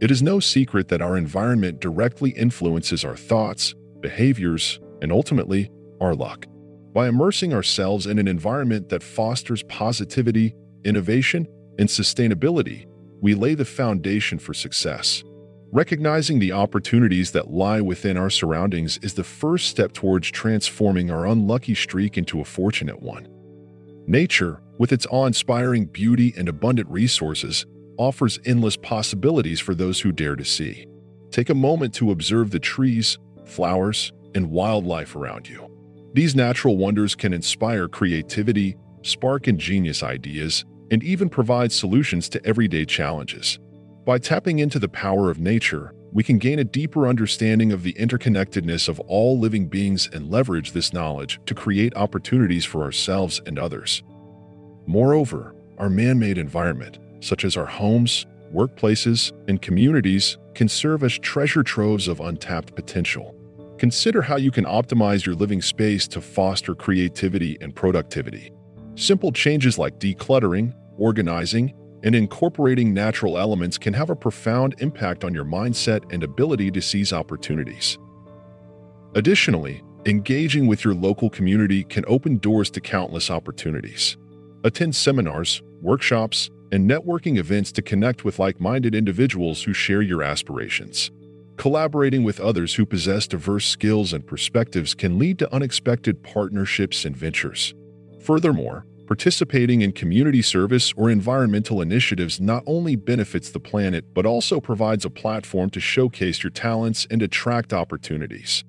It is no secret that our environment directly influences our thoughts, behaviors, and ultimately, our luck. By immersing ourselves in an environment that fosters positivity, innovation, and sustainability, we lay the foundation for success. Recognizing the opportunities that lie within our surroundings is the first step towards transforming our unlucky streak into a fortunate one. Nature, with its awe-inspiring beauty and abundant resources, offers endless possibilities for those who dare to see. Take a moment to observe the trees, flowers, and wildlife around you. These natural wonders can inspire creativity, spark ingenious ideas, and even provide solutions to everyday challenges. By tapping into the power of nature, we can gain a deeper understanding of the interconnectedness of all living beings and leverage this knowledge to create opportunities for ourselves and others. Moreover, our man-made environment, such as our homes, workplaces, and communities, can serve as treasure troves of untapped potential. Consider how you can optimize your living space to foster creativity and productivity. Simple changes like decluttering, organizing, and incorporating natural elements can have a profound impact on your mindset and ability to seize opportunities. Additionally, engaging with your local community can open doors to countless opportunities. Attend seminars, workshops, and networking events to connect with like-minded individuals who share your aspirations. Collaborating with others who possess diverse skills and perspectives can lead to unexpected partnerships and ventures. Furthermore, participating in community service or environmental initiatives not only benefits the planet but also provides a platform to showcase your talents and attract opportunities.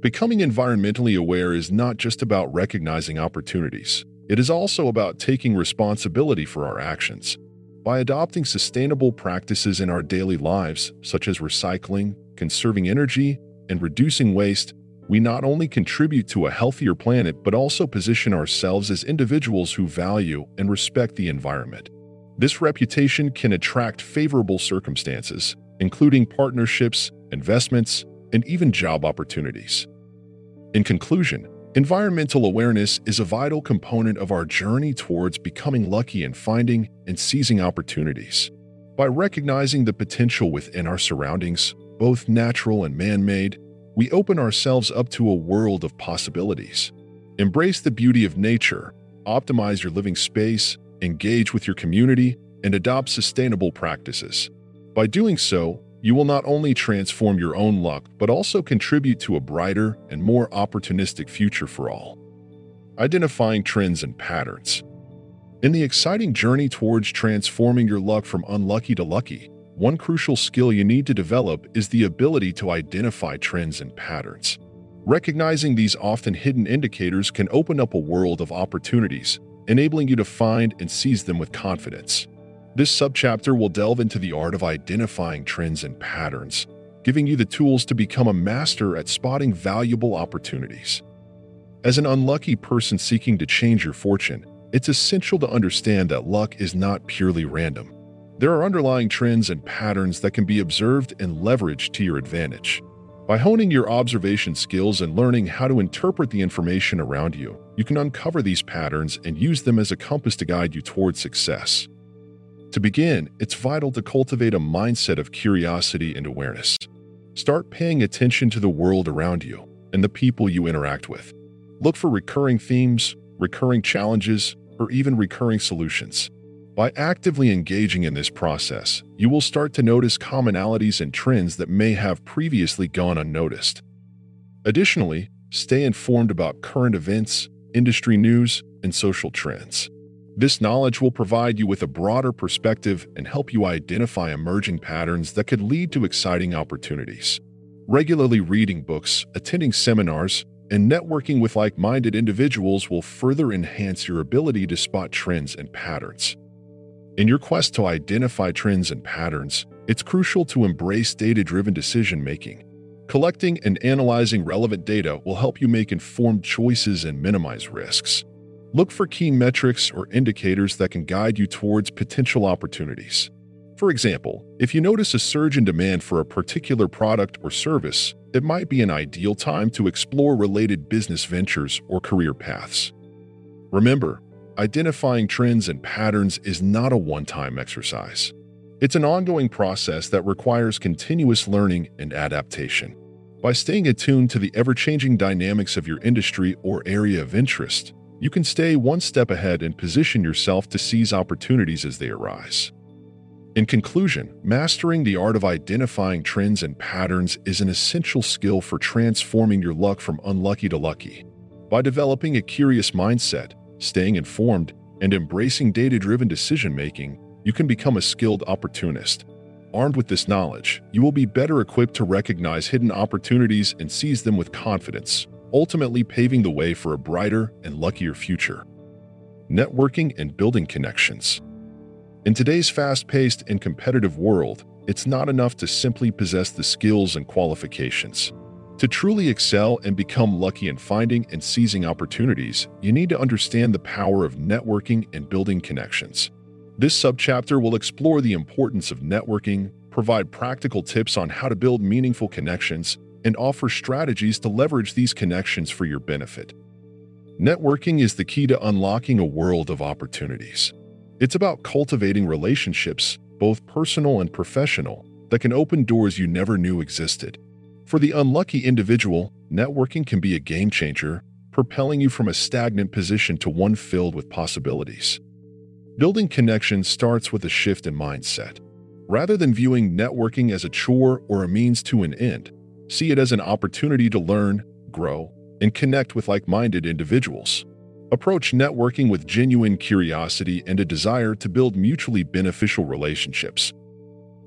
Becoming environmentally aware is not just about recognizing opportunities. It is also about taking responsibility for our actions. By adopting sustainable practices in our daily lives, such as recycling, conserving energy, and reducing waste, we not only contribute to a healthier planet but also position ourselves as individuals who value and respect the environment. This reputation can attract favorable circumstances, including partnerships, investments, and even job opportunities. In conclusion, Environmental awareness is a vital component of our journey towards becoming lucky in finding and seizing opportunities. By recognizing the potential within our surroundings, both natural and man-made, we open ourselves up to a world of possibilities. Embrace the beauty of nature, optimize your living space, engage with your community, and adopt sustainable practices. By doing so, you will not only transform your own luck, but also contribute to a brighter and more opportunistic future for all. Identifying trends and patterns. In the exciting journey towards transforming your luck from unlucky to lucky, one crucial skill you need to develop is the ability to identify trends and patterns. Recognizing these often hidden indicators can open up a world of opportunities, enabling you to find and seize them with confidence. This subchapter will delve into the art of identifying trends and patterns, giving you the tools to become a master at spotting valuable opportunities. As an unlucky person seeking to change your fortune, it's essential to understand that luck is not purely random. There are underlying trends and patterns that can be observed and leveraged to your advantage. By honing your observation skills and learning how to interpret the information around you, you can uncover these patterns and use them as a compass to guide you towards success. To begin, it's vital to cultivate a mindset of curiosity and awareness. Start paying attention to the world around you and the people you interact with. Look for recurring themes, recurring challenges, or even recurring solutions. By actively engaging in this process, you will start to notice commonalities and trends that may have previously gone unnoticed. Additionally, stay informed about current events, industry news, and social trends. This knowledge will provide you with a broader perspective and help you identify emerging patterns that could lead to exciting opportunities. Regularly reading books, attending seminars, and networking with like minded individuals will further enhance your ability to spot trends and patterns. In your quest to identify trends and patterns, it's crucial to embrace data driven decision making. Collecting and analyzing relevant data will help you make informed choices and minimize risks. Look for key metrics or indicators that can guide you towards potential opportunities. For example, if you notice a surge in demand for a particular product or service, it might be an ideal time to explore related business ventures or career paths. Remember, identifying trends and patterns is not a one time exercise. It's an ongoing process that requires continuous learning and adaptation. By staying attuned to the ever changing dynamics of your industry or area of interest, you can stay one step ahead and position yourself to seize opportunities as they arise. In conclusion, mastering the art of identifying trends and patterns is an essential skill for transforming your luck from unlucky to lucky. By developing a curious mindset, staying informed, and embracing data driven decision making, you can become a skilled opportunist. Armed with this knowledge, you will be better equipped to recognize hidden opportunities and seize them with confidence, ultimately paving the way for a brighter and luckier future. Networking and building connections. In today's fast paced and competitive world, it's not enough to simply possess the skills and qualifications. To truly excel and become lucky in finding and seizing opportunities, you need to understand the power of networking and building connections. This subchapter will explore the importance of networking, provide practical tips on how to build meaningful connections, and offer strategies to leverage these connections for your benefit. Networking is the key to unlocking a world of opportunities. It's about cultivating relationships, both personal and professional, that can open doors you never knew existed. For the unlucky individual, networking can be a game changer, propelling you from a stagnant position to one filled with possibilities. Building connections starts with a shift in mindset. Rather than viewing networking as a chore or a means to an end, See it as an opportunity to learn, grow, and connect with like minded individuals. Approach networking with genuine curiosity and a desire to build mutually beneficial relationships.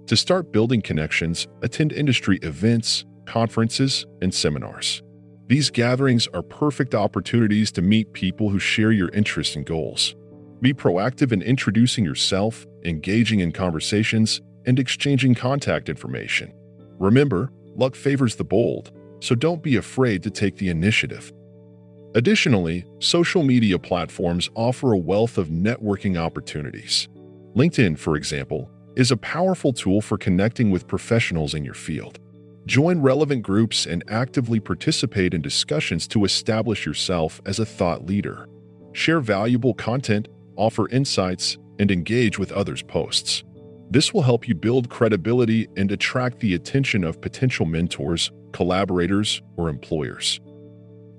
To start building connections, attend industry events, conferences, and seminars. These gatherings are perfect opportunities to meet people who share your interests and goals. Be proactive in introducing yourself, engaging in conversations, and exchanging contact information. Remember, Luck favors the bold, so don't be afraid to take the initiative. Additionally, social media platforms offer a wealth of networking opportunities. LinkedIn, for example, is a powerful tool for connecting with professionals in your field. Join relevant groups and actively participate in discussions to establish yourself as a thought leader. Share valuable content, offer insights, and engage with others' posts. This will help you build credibility and attract the attention of potential mentors, collaborators, or employers.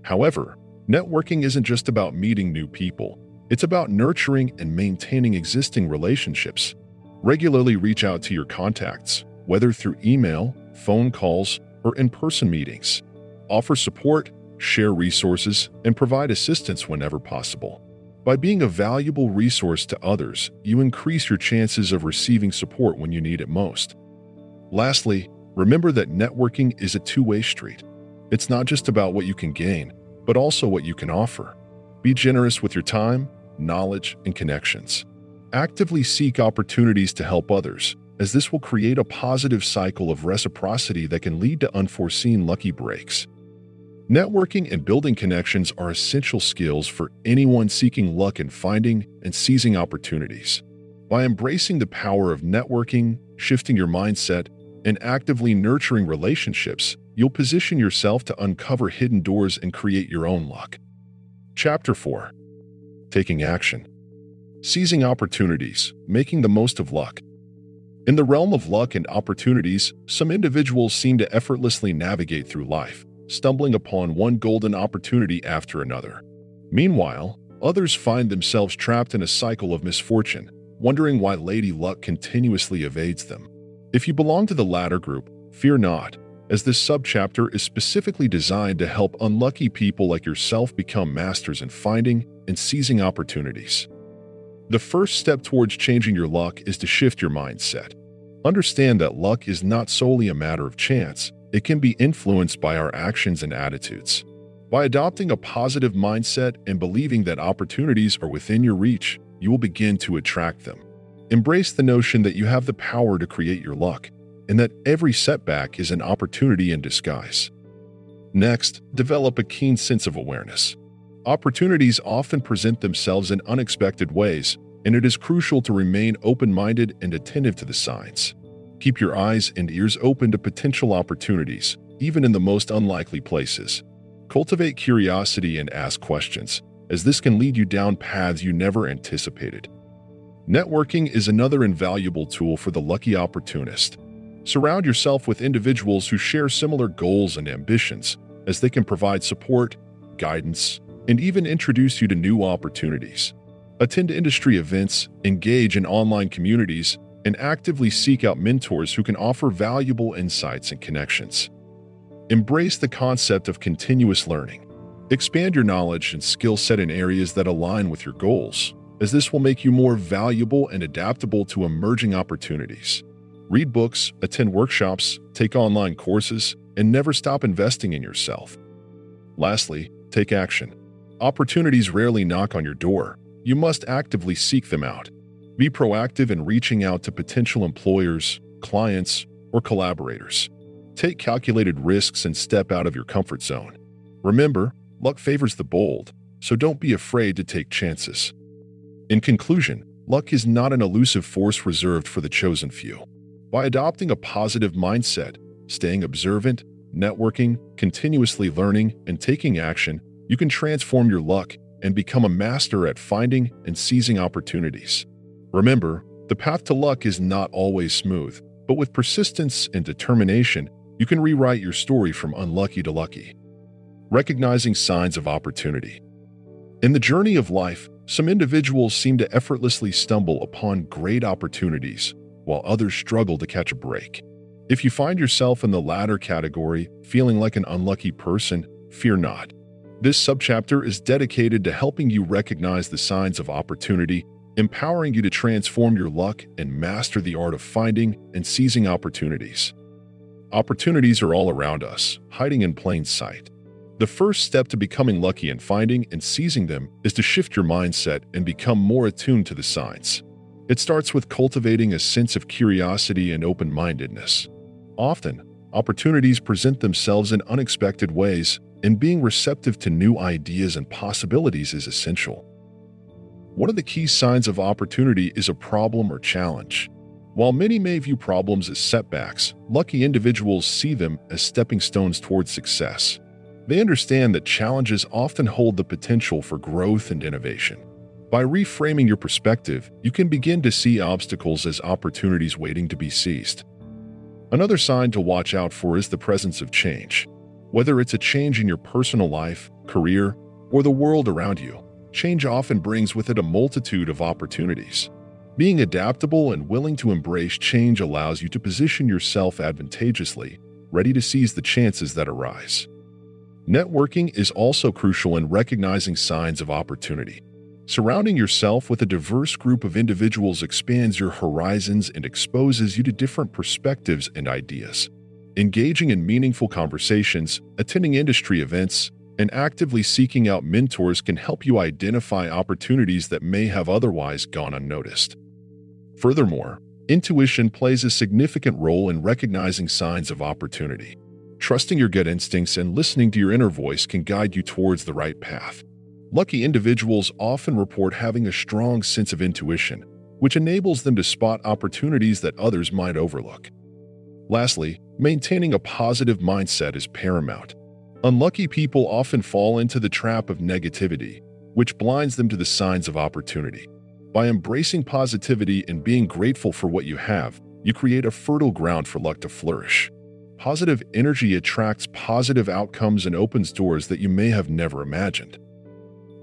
However, networking isn't just about meeting new people, it's about nurturing and maintaining existing relationships. Regularly reach out to your contacts, whether through email, phone calls, or in person meetings. Offer support, share resources, and provide assistance whenever possible. By being a valuable resource to others, you increase your chances of receiving support when you need it most. Lastly, remember that networking is a two way street. It's not just about what you can gain, but also what you can offer. Be generous with your time, knowledge, and connections. Actively seek opportunities to help others, as this will create a positive cycle of reciprocity that can lead to unforeseen lucky breaks. Networking and building connections are essential skills for anyone seeking luck in finding and seizing opportunities. By embracing the power of networking, shifting your mindset, and actively nurturing relationships, you'll position yourself to uncover hidden doors and create your own luck. Chapter 4 Taking Action Seizing Opportunities, Making the Most of Luck. In the realm of luck and opportunities, some individuals seem to effortlessly navigate through life, stumbling upon one golden opportunity after another. Meanwhile, others find themselves trapped in a cycle of misfortune, wondering why Lady Luck continuously evades them. If you belong to the latter group, fear not, as this subchapter is specifically designed to help unlucky people like yourself become masters in finding and seizing opportunities. The first step towards changing your luck is to shift your mindset. Understand that luck is not solely a matter of chance, it can be influenced by our actions and attitudes. By adopting a positive mindset and believing that opportunities are within your reach, you will begin to attract them. Embrace the notion that you have the power to create your luck, and that every setback is an opportunity in disguise. Next, develop a keen sense of awareness. Opportunities often present themselves in unexpected ways, and it is crucial to remain open minded and attentive to the signs. Keep your eyes and ears open to potential opportunities, even in the most unlikely places. Cultivate curiosity and ask questions, as this can lead you down paths you never anticipated. Networking is another invaluable tool for the lucky opportunist. Surround yourself with individuals who share similar goals and ambitions, as they can provide support, guidance, and even introduce you to new opportunities. Attend industry events, engage in online communities, and actively seek out mentors who can offer valuable insights and connections. Embrace the concept of continuous learning. Expand your knowledge and skill set in areas that align with your goals, as this will make you more valuable and adaptable to emerging opportunities. Read books, attend workshops, take online courses, and never stop investing in yourself. Lastly, take action. Opportunities rarely knock on your door. You must actively seek them out. Be proactive in reaching out to potential employers, clients, or collaborators. Take calculated risks and step out of your comfort zone. Remember, luck favors the bold, so don't be afraid to take chances. In conclusion, luck is not an elusive force reserved for the chosen few. By adopting a positive mindset, staying observant, networking, continuously learning, and taking action, you can transform your luck and become a master at finding and seizing opportunities. Remember, the path to luck is not always smooth, but with persistence and determination, you can rewrite your story from unlucky to lucky recognizing signs of opportunity. In the journey of life, some individuals seem to effortlessly stumble upon great opportunities, while others struggle to catch a break. If you find yourself in the latter category, feeling like an unlucky person, fear not. This subchapter is dedicated to helping you recognize the signs of opportunity, empowering you to transform your luck and master the art of finding and seizing opportunities. Opportunities are all around us, hiding in plain sight. The first step to becoming lucky and finding and seizing them is to shift your mindset and become more attuned to the signs. It starts with cultivating a sense of curiosity and open mindedness. Often, opportunities present themselves in unexpected ways, and being receptive to new ideas and possibilities is essential. One of the key signs of opportunity is a problem or challenge. While many may view problems as setbacks, lucky individuals see them as stepping stones towards success. They understand that challenges often hold the potential for growth and innovation. By reframing your perspective, you can begin to see obstacles as opportunities waiting to be seized. Another sign to watch out for is the presence of change. Whether it's a change in your personal life, career, or the world around you, change often brings with it a multitude of opportunities. Being adaptable and willing to embrace change allows you to position yourself advantageously, ready to seize the chances that arise. Networking is also crucial in recognizing signs of opportunity. Surrounding yourself with a diverse group of individuals expands your horizons and exposes you to different perspectives and ideas. Engaging in meaningful conversations, attending industry events, and actively seeking out mentors can help you identify opportunities that may have otherwise gone unnoticed. Furthermore, intuition plays a significant role in recognizing signs of opportunity. Trusting your gut instincts and listening to your inner voice can guide you towards the right path. Lucky individuals often report having a strong sense of intuition, which enables them to spot opportunities that others might overlook. Lastly, maintaining a positive mindset is paramount. Unlucky people often fall into the trap of negativity, which blinds them to the signs of opportunity. By embracing positivity and being grateful for what you have, you create a fertile ground for luck to flourish. Positive energy attracts positive outcomes and opens doors that you may have never imagined.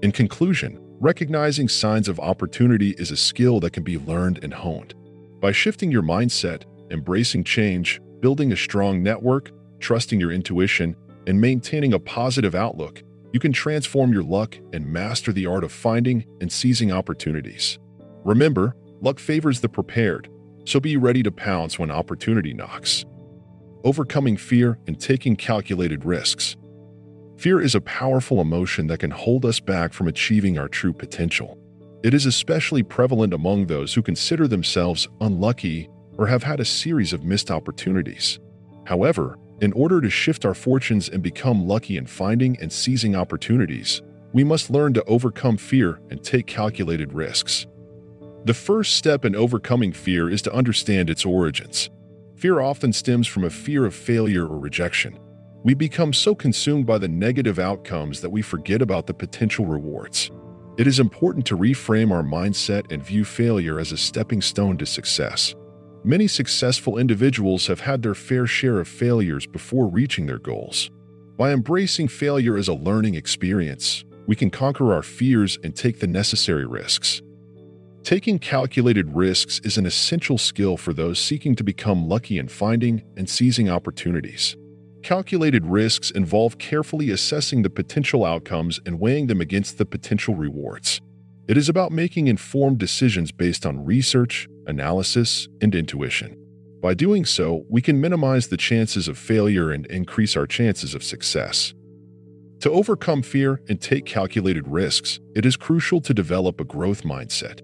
In conclusion, recognizing signs of opportunity is a skill that can be learned and honed. By shifting your mindset, embracing change, building a strong network, trusting your intuition, and maintaining a positive outlook, you can transform your luck and master the art of finding and seizing opportunities. Remember, luck favors the prepared, so be ready to pounce when opportunity knocks. Overcoming fear and taking calculated risks. Fear is a powerful emotion that can hold us back from achieving our true potential. It is especially prevalent among those who consider themselves unlucky or have had a series of missed opportunities. However, in order to shift our fortunes and become lucky in finding and seizing opportunities, we must learn to overcome fear and take calculated risks. The first step in overcoming fear is to understand its origins. Fear often stems from a fear of failure or rejection. We become so consumed by the negative outcomes that we forget about the potential rewards. It is important to reframe our mindset and view failure as a stepping stone to success. Many successful individuals have had their fair share of failures before reaching their goals. By embracing failure as a learning experience, we can conquer our fears and take the necessary risks. Taking calculated risks is an essential skill for those seeking to become lucky in finding and seizing opportunities. Calculated risks involve carefully assessing the potential outcomes and weighing them against the potential rewards. It is about making informed decisions based on research, analysis, and intuition. By doing so, we can minimize the chances of failure and increase our chances of success. To overcome fear and take calculated risks, it is crucial to develop a growth mindset.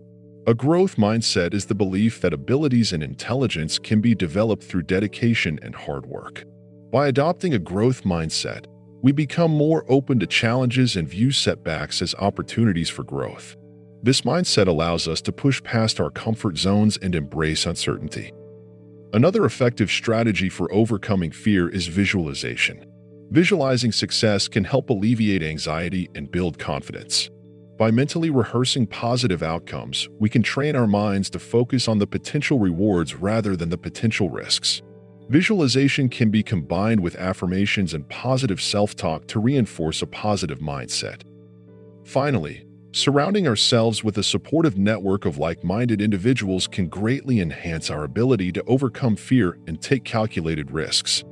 A growth mindset is the belief that abilities and intelligence can be developed through dedication and hard work. By adopting a growth mindset, we become more open to challenges and view setbacks as opportunities for growth. This mindset allows us to push past our comfort zones and embrace uncertainty. Another effective strategy for overcoming fear is visualization. Visualizing success can help alleviate anxiety and build confidence. By mentally rehearsing positive outcomes, we can train our minds to focus on the potential rewards rather than the potential risks. Visualization can be combined with affirmations and positive self-talk to reinforce a positive mindset. Finally, surrounding ourselves with a supportive network of like-minded individuals can greatly enhance our ability to overcome fear and take calculated risks.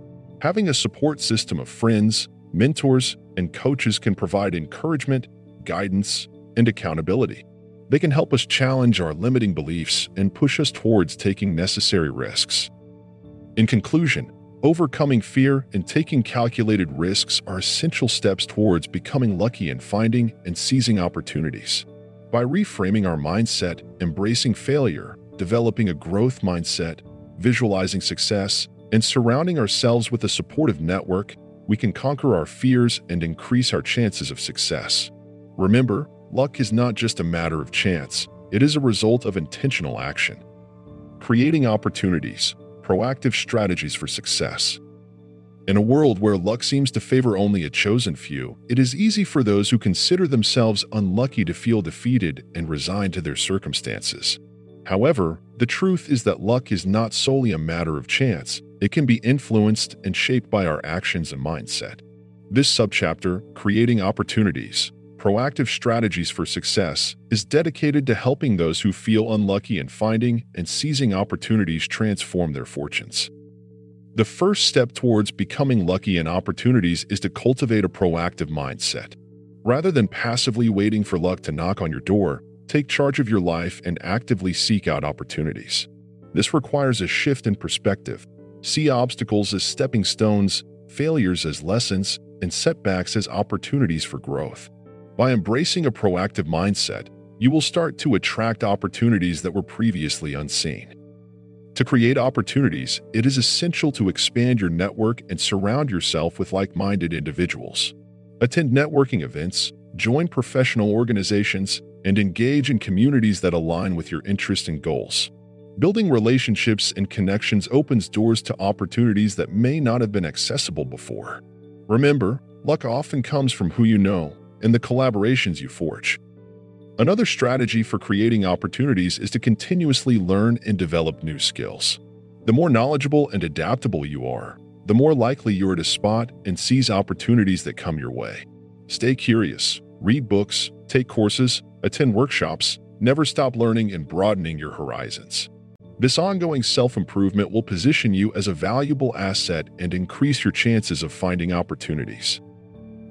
Having a support system of friends, mentors, and coaches can provide encouragement, guidance, and accountability. They can help us challenge our limiting beliefs and push us towards taking necessary risks. In conclusion, overcoming fear and taking calculated risks are essential steps towards becoming lucky in finding and seizing opportunities. By reframing our mindset, embracing failure, developing a growth mindset, visualizing success, and surrounding ourselves with a supportive network, we can conquer our fears and increase our chances of success. Remember, luck is not just a matter of chance, it is a result of intentional action. Creating opportunities, proactive strategies for success. In a world where luck seems to favor only a chosen few, it is easy for those who consider themselves unlucky to feel defeated and resigned to their circumstances. However, the truth is that luck is not solely a matter of chance, it can be influenced and shaped by our actions and mindset. This subchapter, Creating Opportunities, Proactive Strategies for Success is dedicated to helping those who feel unlucky in finding and seizing opportunities transform their fortunes. The first step towards becoming lucky in opportunities is to cultivate a proactive mindset. Rather than passively waiting for luck to knock on your door, take charge of your life and actively seek out opportunities. This requires a shift in perspective, See obstacles as stepping stones, failures as lessons, and setbacks as opportunities for growth. By embracing a proactive mindset, you will start to attract opportunities that were previously unseen. To create opportunities, it is essential to expand your network and surround yourself with like minded individuals. Attend networking events, join professional organizations, and engage in communities that align with your interests and goals. Building relationships and connections opens doors to opportunities that may not have been accessible before. Remember, luck often comes from who you know and the collaborations you forge. Another strategy for creating opportunities is to continuously learn and develop new skills. The more knowledgeable and adaptable you are, the more likely you are to spot and seize opportunities that come your way. Stay curious, read books, take courses, attend workshops, never stop learning and broadening your horizons. This ongoing self improvement will position you as a valuable asset and increase your chances of finding opportunities.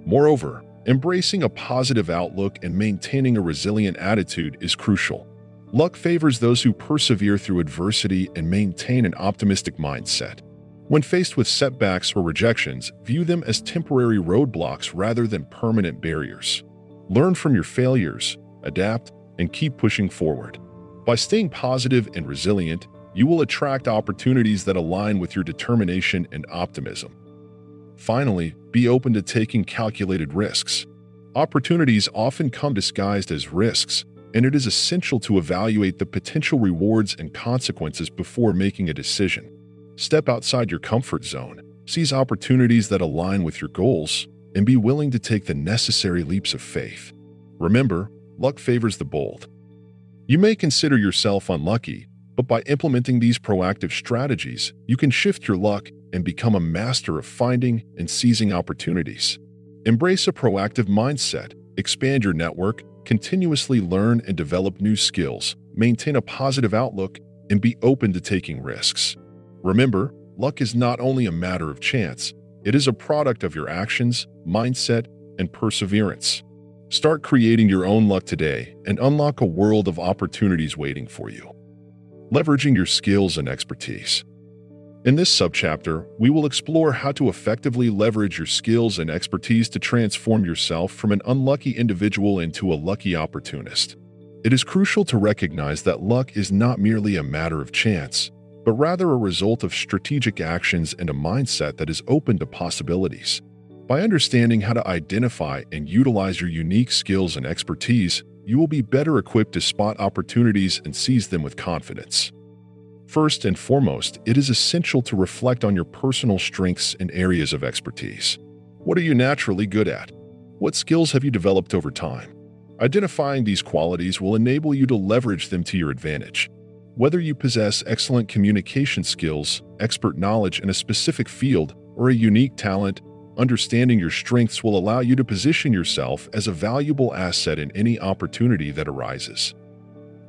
Moreover, embracing a positive outlook and maintaining a resilient attitude is crucial. Luck favors those who persevere through adversity and maintain an optimistic mindset. When faced with setbacks or rejections, view them as temporary roadblocks rather than permanent barriers. Learn from your failures, adapt, and keep pushing forward. By staying positive and resilient, you will attract opportunities that align with your determination and optimism. Finally, be open to taking calculated risks. Opportunities often come disguised as risks, and it is essential to evaluate the potential rewards and consequences before making a decision. Step outside your comfort zone, seize opportunities that align with your goals, and be willing to take the necessary leaps of faith. Remember, luck favors the bold. You may consider yourself unlucky, but by implementing these proactive strategies, you can shift your luck and become a master of finding and seizing opportunities. Embrace a proactive mindset, expand your network, continuously learn and develop new skills, maintain a positive outlook, and be open to taking risks. Remember, luck is not only a matter of chance, it is a product of your actions, mindset, and perseverance. Start creating your own luck today and unlock a world of opportunities waiting for you. Leveraging your skills and expertise. In this subchapter, we will explore how to effectively leverage your skills and expertise to transform yourself from an unlucky individual into a lucky opportunist. It is crucial to recognize that luck is not merely a matter of chance, but rather a result of strategic actions and a mindset that is open to possibilities. By understanding how to identify and utilize your unique skills and expertise, you will be better equipped to spot opportunities and seize them with confidence. First and foremost, it is essential to reflect on your personal strengths and areas of expertise. What are you naturally good at? What skills have you developed over time? Identifying these qualities will enable you to leverage them to your advantage. Whether you possess excellent communication skills, expert knowledge in a specific field, or a unique talent, Understanding your strengths will allow you to position yourself as a valuable asset in any opportunity that arises.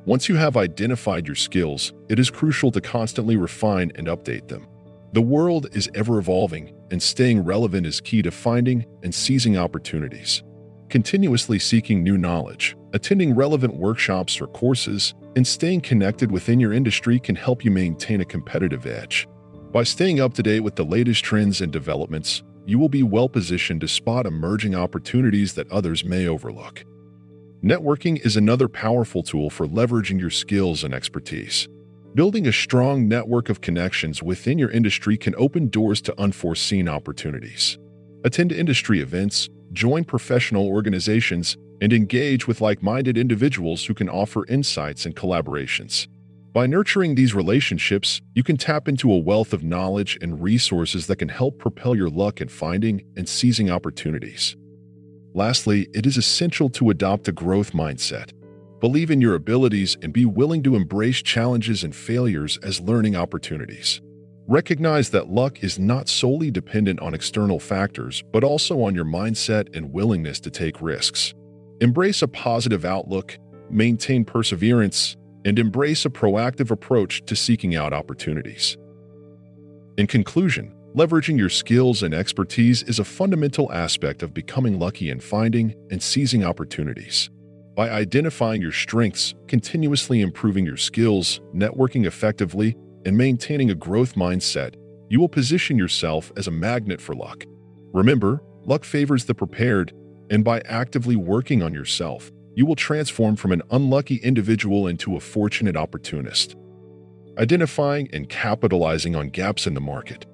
Once you have identified your skills, it is crucial to constantly refine and update them. The world is ever evolving, and staying relevant is key to finding and seizing opportunities. Continuously seeking new knowledge, attending relevant workshops or courses, and staying connected within your industry can help you maintain a competitive edge. By staying up to date with the latest trends and developments, you will be well positioned to spot emerging opportunities that others may overlook. Networking is another powerful tool for leveraging your skills and expertise. Building a strong network of connections within your industry can open doors to unforeseen opportunities. Attend industry events, join professional organizations, and engage with like minded individuals who can offer insights and collaborations. By nurturing these relationships, you can tap into a wealth of knowledge and resources that can help propel your luck in finding and seizing opportunities. Lastly, it is essential to adopt a growth mindset. Believe in your abilities and be willing to embrace challenges and failures as learning opportunities. Recognize that luck is not solely dependent on external factors, but also on your mindset and willingness to take risks. Embrace a positive outlook, maintain perseverance, and embrace a proactive approach to seeking out opportunities. In conclusion, leveraging your skills and expertise is a fundamental aspect of becoming lucky in finding and seizing opportunities. By identifying your strengths, continuously improving your skills, networking effectively, and maintaining a growth mindset, you will position yourself as a magnet for luck. Remember, luck favors the prepared, and by actively working on yourself, you will transform from an unlucky individual into a fortunate opportunist. Identifying and capitalizing on gaps in the market.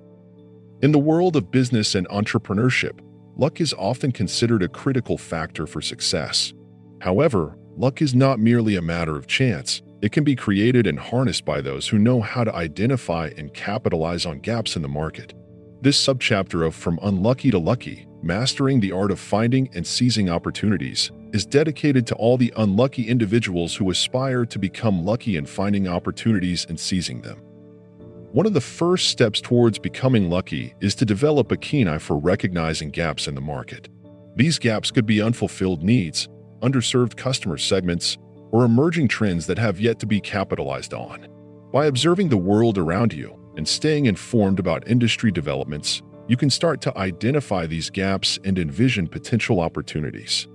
In the world of business and entrepreneurship, luck is often considered a critical factor for success. However, luck is not merely a matter of chance. It can be created and harnessed by those who know how to identify and capitalize on gaps in the market. This subchapter of From Unlucky to Lucky, Mastering the Art of Finding and Seizing Opportunities, is dedicated to all the unlucky individuals who aspire to become lucky in finding opportunities and seizing them. One of the first steps towards becoming lucky is to develop a keen eye for recognizing gaps in the market. These gaps could be unfulfilled needs, underserved customer segments, or emerging trends that have yet to be capitalized on. By observing the world around you and staying informed about industry developments, you can start to identify these gaps and envision potential opportunities.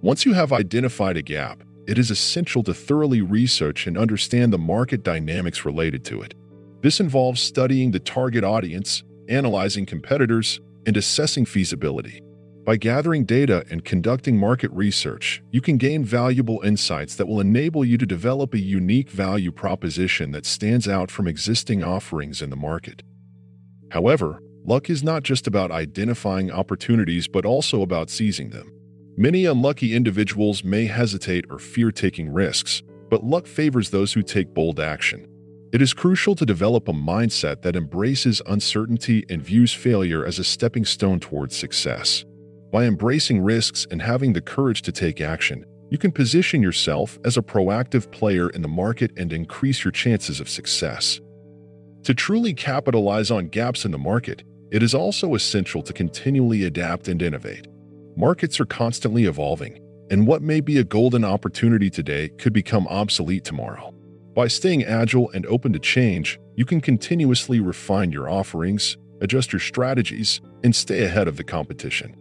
Once you have identified a gap, it is essential to thoroughly research and understand the market dynamics related to it. This involves studying the target audience, analyzing competitors, and assessing feasibility. By gathering data and conducting market research, you can gain valuable insights that will enable you to develop a unique value proposition that stands out from existing offerings in the market. However, luck is not just about identifying opportunities but also about seizing them. Many unlucky individuals may hesitate or fear taking risks, but luck favors those who take bold action. It is crucial to develop a mindset that embraces uncertainty and views failure as a stepping stone towards success. By embracing risks and having the courage to take action, you can position yourself as a proactive player in the market and increase your chances of success. To truly capitalize on gaps in the market, it is also essential to continually adapt and innovate. Markets are constantly evolving, and what may be a golden opportunity today could become obsolete tomorrow. By staying agile and open to change, you can continuously refine your offerings, adjust your strategies, and stay ahead of the competition.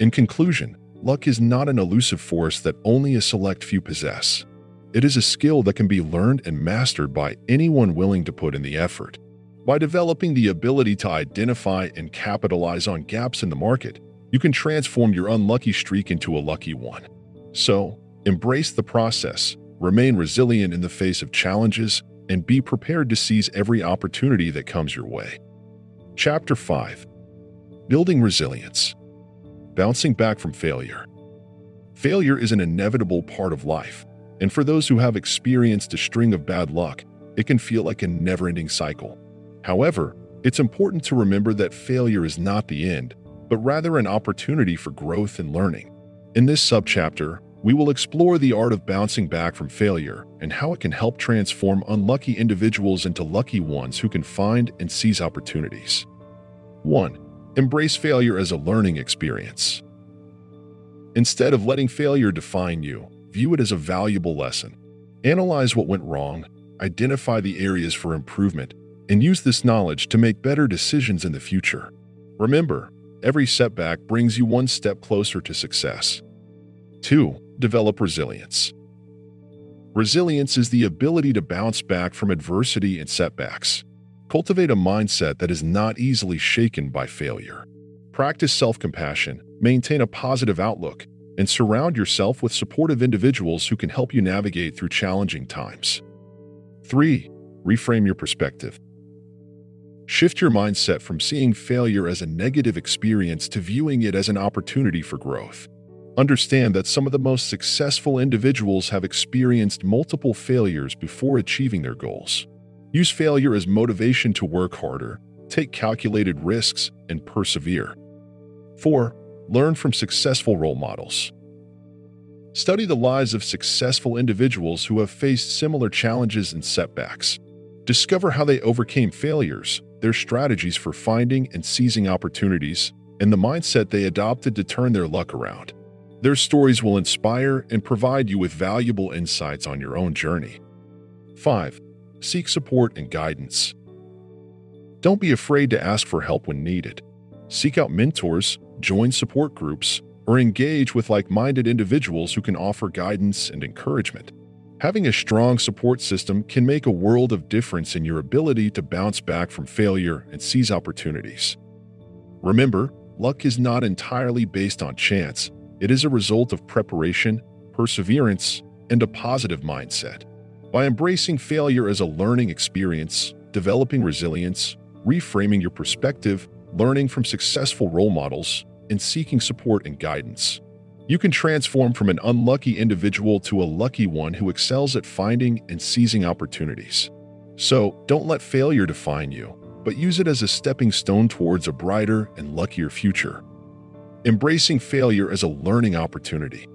In conclusion, luck is not an elusive force that only a select few possess. It is a skill that can be learned and mastered by anyone willing to put in the effort. By developing the ability to identify and capitalize on gaps in the market, you can transform your unlucky streak into a lucky one. So, embrace the process, remain resilient in the face of challenges, and be prepared to seize every opportunity that comes your way. Chapter 5 Building Resilience bouncing back from failure. Failure is an inevitable part of life, and for those who have experienced a string of bad luck, it can feel like a never ending cycle. However, it's important to remember that failure is not the end, but rather an opportunity for growth and learning. In this subchapter, we will explore the art of bouncing back from failure and how it can help transform unlucky individuals into lucky ones who can find and seize opportunities. 1. Embrace failure as a learning experience. Instead of letting failure define you, view it as a valuable lesson. Analyze what went wrong, identify the areas for improvement, and use this knowledge to make better decisions in the future. Remember, every setback brings you one step closer to success. 2. Develop resilience. Resilience is the ability to bounce back from adversity and setbacks. Cultivate a mindset that is not easily shaken by failure. Practice self compassion, maintain a positive outlook, and surround yourself with supportive individuals who can help you navigate through challenging times. 3. Reframe your perspective. Shift your mindset from seeing failure as a negative experience to viewing it as an opportunity for growth. Understand that some of the most successful individuals have experienced multiple failures before achieving their goals. Use failure as motivation to work harder, take calculated risks, and persevere. 4. Learn from successful role models. Study the lives of successful individuals who have faced similar challenges and setbacks. Discover how they overcame failures, their strategies for finding and seizing opportunities, and the mindset they adopted to turn their luck around. Their stories will inspire and provide you with valuable insights on your own journey. 5 seek support and guidance. Don't be afraid to ask for help when needed. Seek out mentors, join support groups, or engage with like minded individuals who can offer guidance and encouragement. Having a strong support system can make a world of difference in your ability to bounce back from failure and seize opportunities. Remember, luck is not entirely based on chance, it is a result of preparation, perseverance, and a positive mindset. By embracing failure as a learning experience, developing resilience, reframing your perspective, learning from successful role models, and seeking support and guidance, you can transform from an unlucky individual to a lucky one who excels at finding and seizing opportunities. So, don't let failure define you, but use it as a stepping stone towards a brighter and luckier future. Embracing failure as a learning opportunity.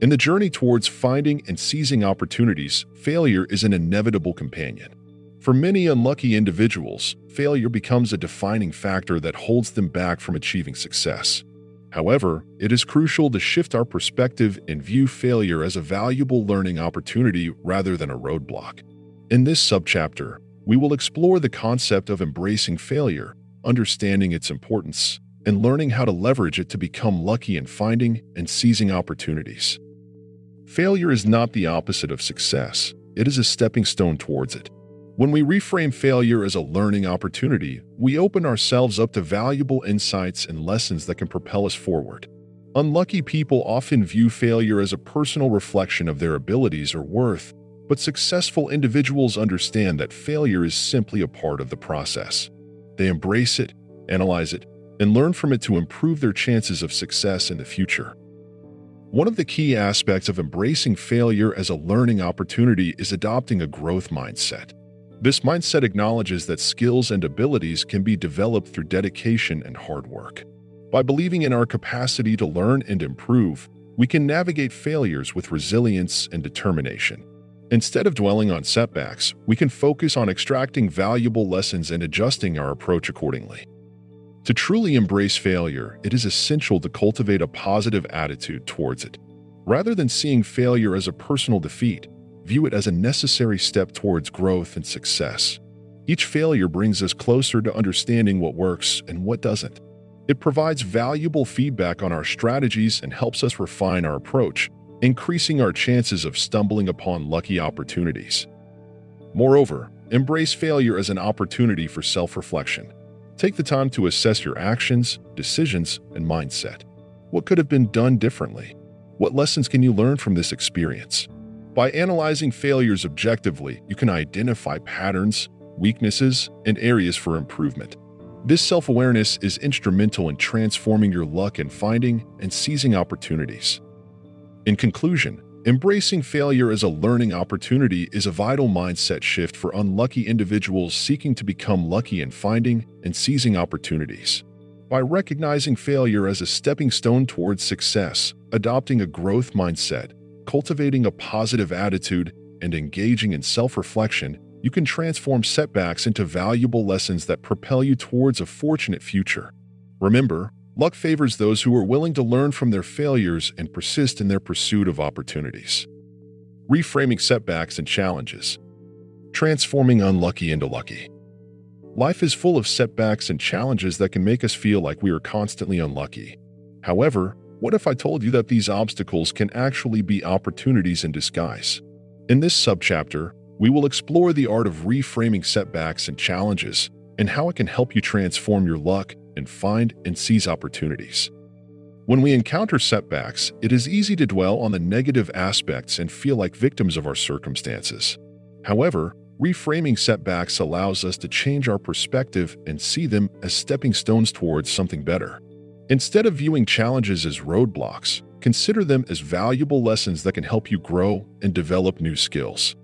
In the journey towards finding and seizing opportunities, failure is an inevitable companion. For many unlucky individuals, failure becomes a defining factor that holds them back from achieving success. However, it is crucial to shift our perspective and view failure as a valuable learning opportunity rather than a roadblock. In this subchapter, we will explore the concept of embracing failure, understanding its importance, and learning how to leverage it to become lucky in finding and seizing opportunities. Failure is not the opposite of success, it is a stepping stone towards it. When we reframe failure as a learning opportunity, we open ourselves up to valuable insights and lessons that can propel us forward. Unlucky people often view failure as a personal reflection of their abilities or worth, but successful individuals understand that failure is simply a part of the process. They embrace it, analyze it, and learn from it to improve their chances of success in the future. One of the key aspects of embracing failure as a learning opportunity is adopting a growth mindset. This mindset acknowledges that skills and abilities can be developed through dedication and hard work. By believing in our capacity to learn and improve, we can navigate failures with resilience and determination. Instead of dwelling on setbacks, we can focus on extracting valuable lessons and adjusting our approach accordingly. To truly embrace failure, it is essential to cultivate a positive attitude towards it. Rather than seeing failure as a personal defeat, view it as a necessary step towards growth and success. Each failure brings us closer to understanding what works and what doesn't. It provides valuable feedback on our strategies and helps us refine our approach, increasing our chances of stumbling upon lucky opportunities. Moreover, embrace failure as an opportunity for self reflection. Take the time to assess your actions, decisions, and mindset. What could have been done differently? What lessons can you learn from this experience? By analyzing failures objectively, you can identify patterns, weaknesses, and areas for improvement. This self awareness is instrumental in transforming your luck in finding and seizing opportunities. In conclusion, embracing failure as a learning opportunity is a vital mindset shift for unlucky individuals seeking to become lucky in finding and seizing opportunities. By recognizing failure as a stepping stone towards success, adopting a growth mindset, cultivating a positive attitude, and engaging in self reflection, you can transform setbacks into valuable lessons that propel you towards a fortunate future. Remember, luck favors those who are willing to learn from their failures and persist in their pursuit of opportunities. Reframing setbacks and challenges. Transforming unlucky into lucky. Life is full of setbacks and challenges that can make us feel like we are constantly unlucky. However, what if I told you that these obstacles can actually be opportunities in disguise? In this subchapter, we will explore the art of reframing setbacks and challenges and how it can help you transform your luck and find and seize opportunities. When we encounter setbacks, it is easy to dwell on the negative aspects and feel like victims of our circumstances. However, reframing setbacks allows us to change our perspective and see them as stepping stones towards something better. Instead of viewing challenges as roadblocks, consider them as valuable lessons that can help you grow and develop new skills.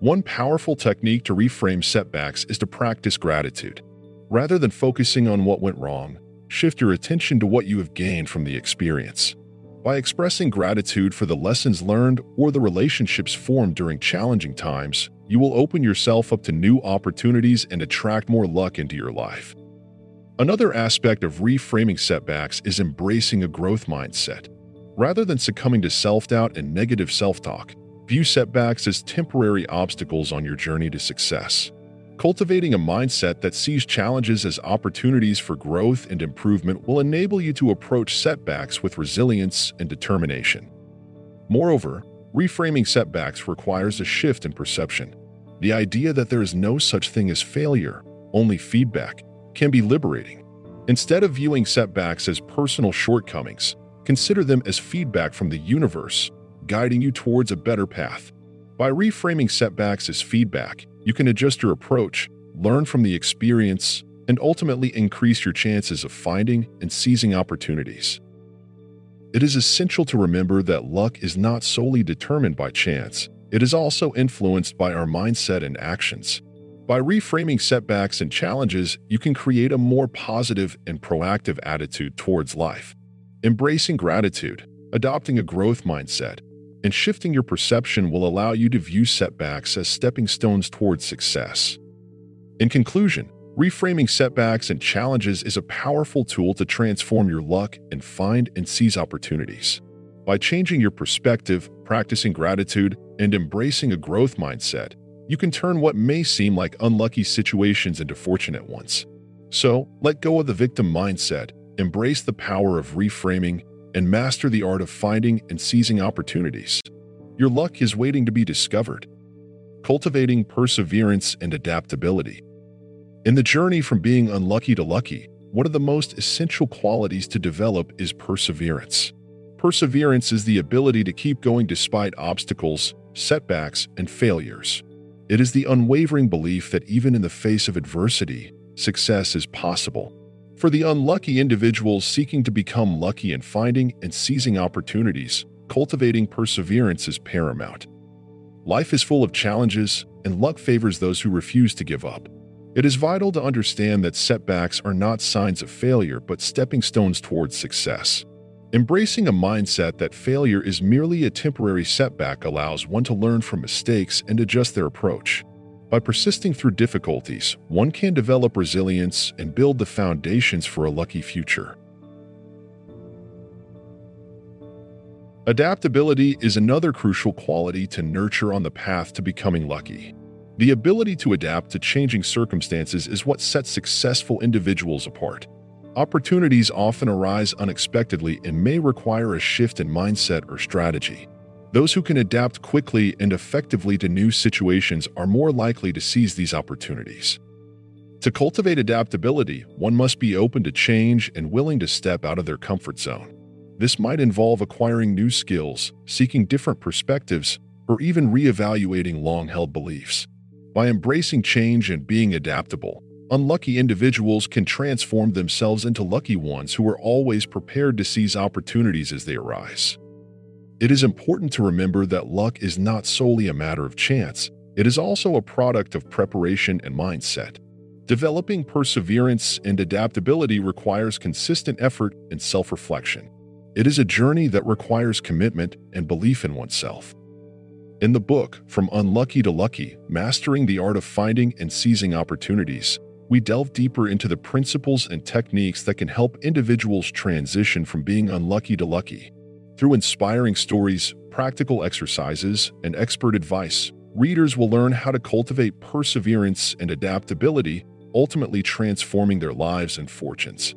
One powerful technique to reframe setbacks is to practice gratitude. Rather than focusing on what went wrong, shift your attention to what you have gained from the experience. By expressing gratitude for the lessons learned or the relationships formed during challenging times, you will open yourself up to new opportunities and attract more luck into your life. Another aspect of reframing setbacks is embracing a growth mindset. Rather than succumbing to self doubt and negative self talk, view setbacks as temporary obstacles on your journey to success. Cultivating a mindset that sees challenges as opportunities for growth and improvement will enable you to approach setbacks with resilience and determination. Moreover, reframing setbacks requires a shift in perception. The idea that there is no such thing as failure, only feedback, can be liberating. Instead of viewing setbacks as personal shortcomings, consider them as feedback from the universe, guiding you towards a better path. By reframing setbacks as feedback, you can adjust your approach, learn from the experience, and ultimately increase your chances of finding and seizing opportunities. It is essential to remember that luck is not solely determined by chance, it is also influenced by our mindset and actions. By reframing setbacks and challenges, you can create a more positive and proactive attitude towards life. Embracing gratitude, adopting a growth mindset, and shifting your perception will allow you to view setbacks as stepping stones towards success. In conclusion, reframing setbacks and challenges is a powerful tool to transform your luck and find and seize opportunities. By changing your perspective, practicing gratitude, and embracing a growth mindset, you can turn what may seem like unlucky situations into fortunate ones. So, let go of the victim mindset, embrace the power of reframing, and master the art of finding and seizing opportunities. Your luck is waiting to be discovered. Cultivating perseverance and adaptability. In the journey from being unlucky to lucky, one of the most essential qualities to develop is perseverance. Perseverance is the ability to keep going despite obstacles, setbacks, and failures. It is the unwavering belief that even in the face of adversity, success is possible. For the unlucky individuals seeking to become lucky in finding and seizing opportunities, cultivating perseverance is paramount. Life is full of challenges, and luck favors those who refuse to give up. It is vital to understand that setbacks are not signs of failure but stepping stones towards success. Embracing a mindset that failure is merely a temporary setback allows one to learn from mistakes and adjust their approach. By persisting through difficulties, one can develop resilience and build the foundations for a lucky future. Adaptability is another crucial quality to nurture on the path to becoming lucky. The ability to adapt to changing circumstances is what sets successful individuals apart. Opportunities often arise unexpectedly and may require a shift in mindset or strategy. Those who can adapt quickly and effectively to new situations are more likely to seize these opportunities. To cultivate adaptability, one must be open to change and willing to step out of their comfort zone. This might involve acquiring new skills, seeking different perspectives, or even reevaluating long held beliefs. By embracing change and being adaptable, Unlucky individuals can transform themselves into lucky ones who are always prepared to seize opportunities as they arise. It is important to remember that luck is not solely a matter of chance, it is also a product of preparation and mindset. Developing perseverance and adaptability requires consistent effort and self reflection. It is a journey that requires commitment and belief in oneself. In the book, From Unlucky to Lucky Mastering the Art of Finding and Seizing Opportunities, we delve deeper into the principles and techniques that can help individuals transition from being unlucky to lucky. Through inspiring stories, practical exercises, and expert advice, readers will learn how to cultivate perseverance and adaptability, ultimately transforming their lives and fortunes.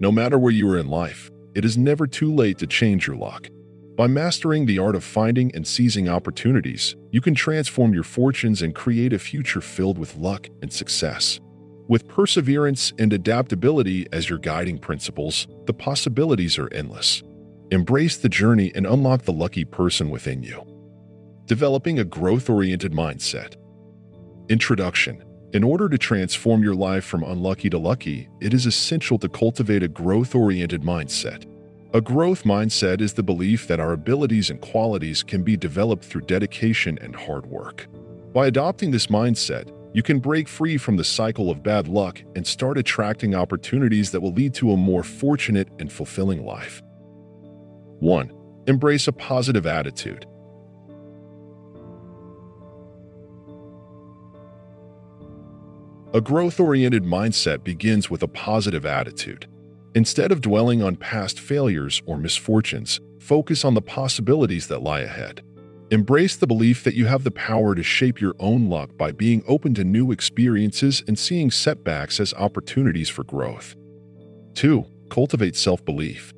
No matter where you are in life, it is never too late to change your luck. By mastering the art of finding and seizing opportunities, you can transform your fortunes and create a future filled with luck and success. With perseverance and adaptability as your guiding principles, the possibilities are endless. Embrace the journey and unlock the lucky person within you. Developing a growth oriented mindset. Introduction In order to transform your life from unlucky to lucky, it is essential to cultivate a growth oriented mindset. A growth mindset is the belief that our abilities and qualities can be developed through dedication and hard work. By adopting this mindset, you can break free from the cycle of bad luck and start attracting opportunities that will lead to a more fortunate and fulfilling life. 1. Embrace a positive attitude. A growth oriented mindset begins with a positive attitude. Instead of dwelling on past failures or misfortunes, focus on the possibilities that lie ahead. Embrace the belief that you have the power to shape your own luck by being open to new experiences and seeing setbacks as opportunities for growth. 2. Cultivate self belief.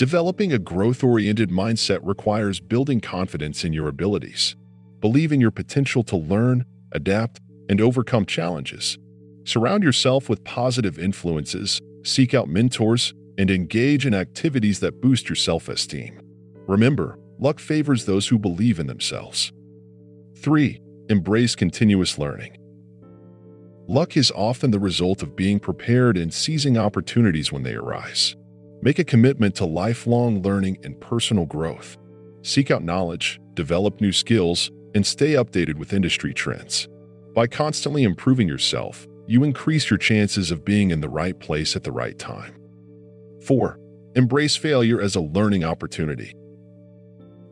Developing a growth oriented mindset requires building confidence in your abilities, believe in your potential to learn, adapt, and overcome challenges. Surround yourself with positive influences, seek out mentors, and engage in activities that boost your self esteem. Remember, luck favors those who believe in themselves. 3. Embrace continuous learning. Luck is often the result of being prepared and seizing opportunities when they arise. Make a commitment to lifelong learning and personal growth. Seek out knowledge, develop new skills, and stay updated with industry trends. By constantly improving yourself, you increase your chances of being in the right place at the right time. 4. Embrace failure as a learning opportunity.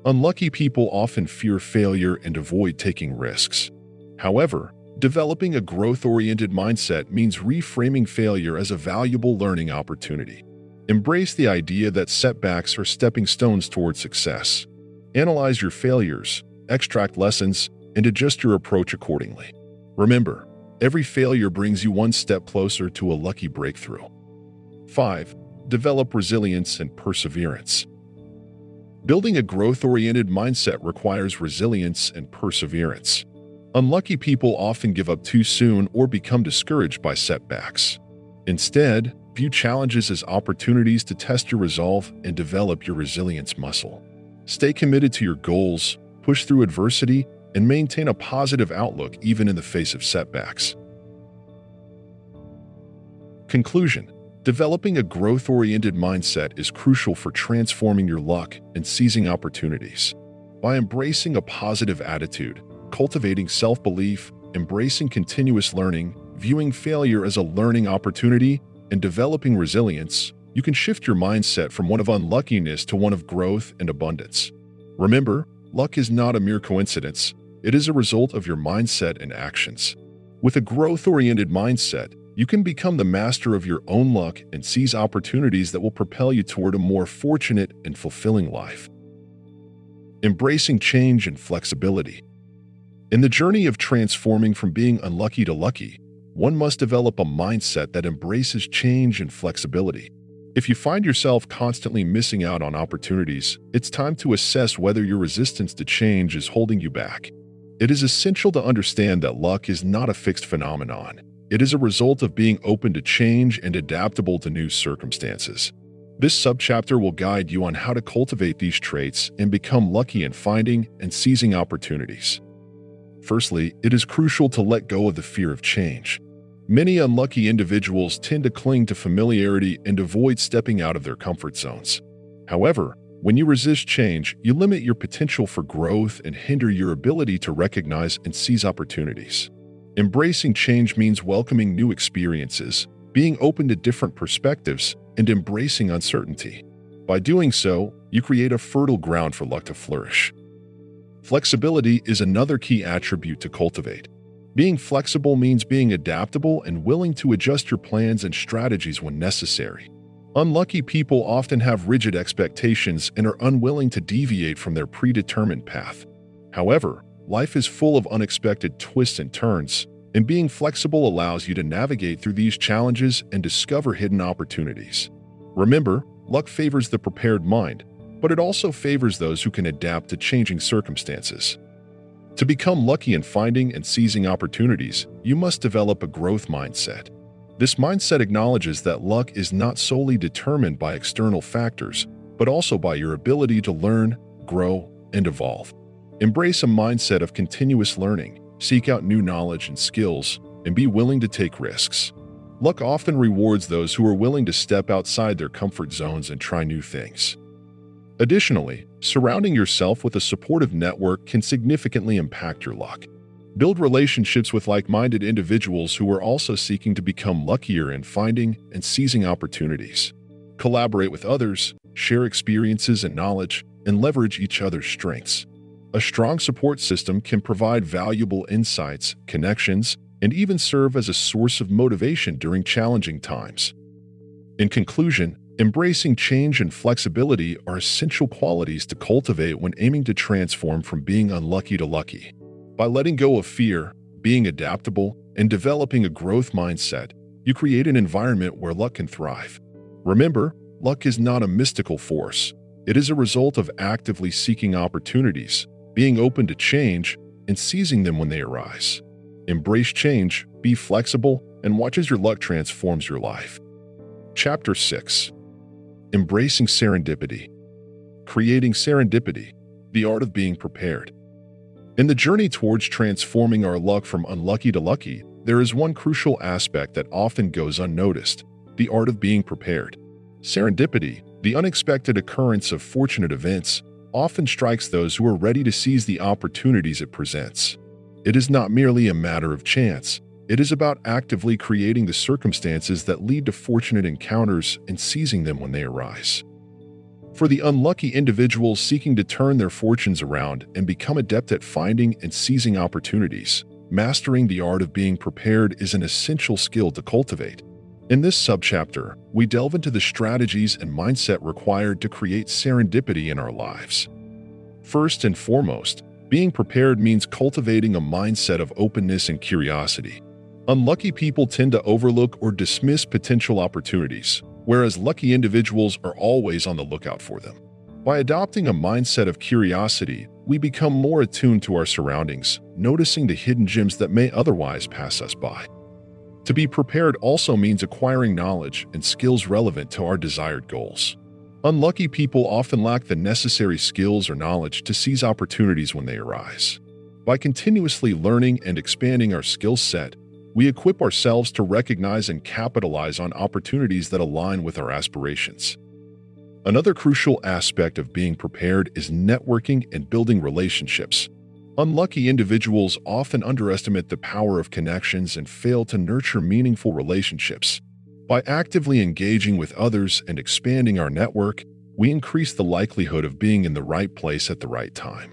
Unlucky people often fear failure and avoid taking risks. However, developing a growth oriented mindset means reframing failure as a valuable learning opportunity. Embrace the idea that setbacks are stepping stones toward success. Analyze your failures, extract lessons, and adjust your approach accordingly. Remember, every failure brings you one step closer to a lucky breakthrough. 5. Develop resilience and perseverance. Building a growth oriented mindset requires resilience and perseverance. Unlucky people often give up too soon or become discouraged by setbacks. Instead, view challenges as opportunities to test your resolve and develop your resilience muscle. Stay committed to your goals, push through adversity, and maintain a positive outlook even in the face of setbacks. Conclusion Developing a growth oriented mindset is crucial for transforming your luck and seizing opportunities. By embracing a positive attitude, cultivating self belief, embracing continuous learning, viewing failure as a learning opportunity, and developing resilience, you can shift your mindset from one of unluckiness to one of growth and abundance. Remember, luck is not a mere coincidence, it is a result of your mindset and actions. With a growth oriented mindset, you can become the master of your own luck and seize opportunities that will propel you toward a more fortunate and fulfilling life. Embracing change and flexibility. In the journey of transforming from being unlucky to lucky, one must develop a mindset that embraces change and flexibility. If you find yourself constantly missing out on opportunities, it's time to assess whether your resistance to change is holding you back. It is essential to understand that luck is not a fixed phenomenon. It is a result of being open to change and adaptable to new circumstances. This subchapter will guide you on how to cultivate these traits and become lucky in finding and seizing opportunities. Firstly, it is crucial to let go of the fear of change. Many unlucky individuals tend to cling to familiarity and avoid stepping out of their comfort zones. However, when you resist change, you limit your potential for growth and hinder your ability to recognize and seize opportunities. Embracing change means welcoming new experiences, being open to different perspectives, and embracing uncertainty. By doing so, you create a fertile ground for luck to flourish. Flexibility is another key attribute to cultivate. Being flexible means being adaptable and willing to adjust your plans and strategies when necessary. Unlucky people often have rigid expectations and are unwilling to deviate from their predetermined path. However, Life is full of unexpected twists and turns, and being flexible allows you to navigate through these challenges and discover hidden opportunities. Remember, luck favors the prepared mind, but it also favors those who can adapt to changing circumstances. To become lucky in finding and seizing opportunities, you must develop a growth mindset. This mindset acknowledges that luck is not solely determined by external factors, but also by your ability to learn, grow, and evolve. Embrace a mindset of continuous learning, seek out new knowledge and skills, and be willing to take risks. Luck often rewards those who are willing to step outside their comfort zones and try new things. Additionally, surrounding yourself with a supportive network can significantly impact your luck. Build relationships with like minded individuals who are also seeking to become luckier in finding and seizing opportunities. Collaborate with others, share experiences and knowledge, and leverage each other's strengths. A strong support system can provide valuable insights, connections, and even serve as a source of motivation during challenging times. In conclusion, embracing change and flexibility are essential qualities to cultivate when aiming to transform from being unlucky to lucky. By letting go of fear, being adaptable, and developing a growth mindset, you create an environment where luck can thrive. Remember, luck is not a mystical force. It is a result of actively seeking opportunities, being open to change, and seizing them when they arise. Embrace change, be flexible, and watch as your luck transforms your life. Chapter 6 Embracing Serendipity Creating Serendipity, the art of being prepared. In the journey towards transforming our luck from unlucky to lucky, there is one crucial aspect that often goes unnoticed the art of being prepared. Serendipity, the unexpected occurrence of fortunate events, often strikes those who are ready to seize the opportunities it presents. It is not merely a matter of chance, it is about actively creating the circumstances that lead to fortunate encounters and seizing them when they arise. For the unlucky individuals seeking to turn their fortunes around and become adept at finding and seizing opportunities, mastering the art of being prepared is an essential skill to cultivate. In this subchapter, we delve into the strategies and mindset required to create serendipity in our lives. First and foremost, being prepared means cultivating a mindset of openness and curiosity. Unlucky people tend to overlook or dismiss potential opportunities, whereas lucky individuals are always on the lookout for them. By adopting a mindset of curiosity, we become more attuned to our surroundings, noticing the hidden gems that may otherwise pass us by. To be prepared also means acquiring knowledge and skills relevant to our desired goals. Unlucky people often lack the necessary skills or knowledge to seize opportunities when they arise. By continuously learning and expanding our skill set, we equip ourselves to recognize and capitalize on opportunities that align with our aspirations. Another crucial aspect of being prepared is networking and building relationships. Unlucky individuals often underestimate the power of connections and fail to nurture meaningful relationships. By actively engaging with others and expanding our network, we increase the likelihood of being in the right place at the right time.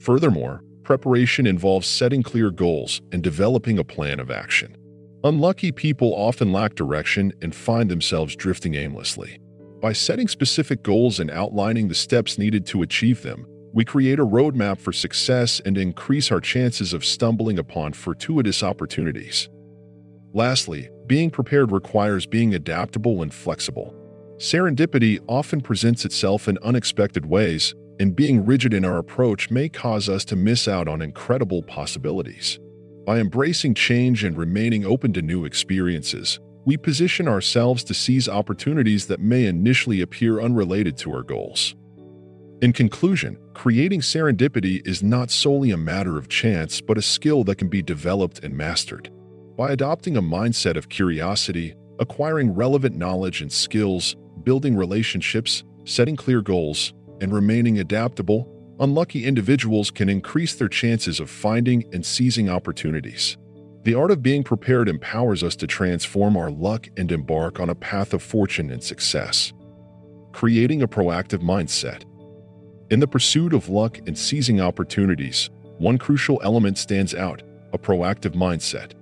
Furthermore, Preparation involves setting clear goals and developing a plan of action. Unlucky people often lack direction and find themselves drifting aimlessly. By setting specific goals and outlining the steps needed to achieve them, we create a roadmap for success and increase our chances of stumbling upon fortuitous opportunities. Lastly, being prepared requires being adaptable and flexible. Serendipity often presents itself in unexpected ways, and being rigid in our approach may cause us to miss out on incredible possibilities. By embracing change and remaining open to new experiences, we position ourselves to seize opportunities that may initially appear unrelated to our goals. In conclusion, creating serendipity is not solely a matter of chance, but a skill that can be developed and mastered. By adopting a mindset of curiosity, acquiring relevant knowledge and skills, building relationships, setting clear goals, and remaining adaptable, unlucky individuals can increase their chances of finding and seizing opportunities. The art of being prepared empowers us to transform our luck and embark on a path of fortune and success. Creating a proactive mindset. In the pursuit of luck and seizing opportunities, one crucial element stands out a proactive mindset.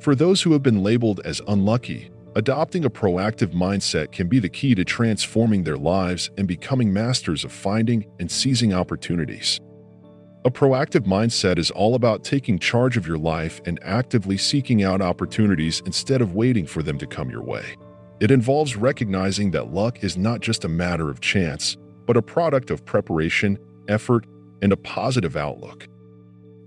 For those who have been labeled as unlucky, Adopting a proactive mindset can be the key to transforming their lives and becoming masters of finding and seizing opportunities. A proactive mindset is all about taking charge of your life and actively seeking out opportunities instead of waiting for them to come your way. It involves recognizing that luck is not just a matter of chance, but a product of preparation, effort, and a positive outlook.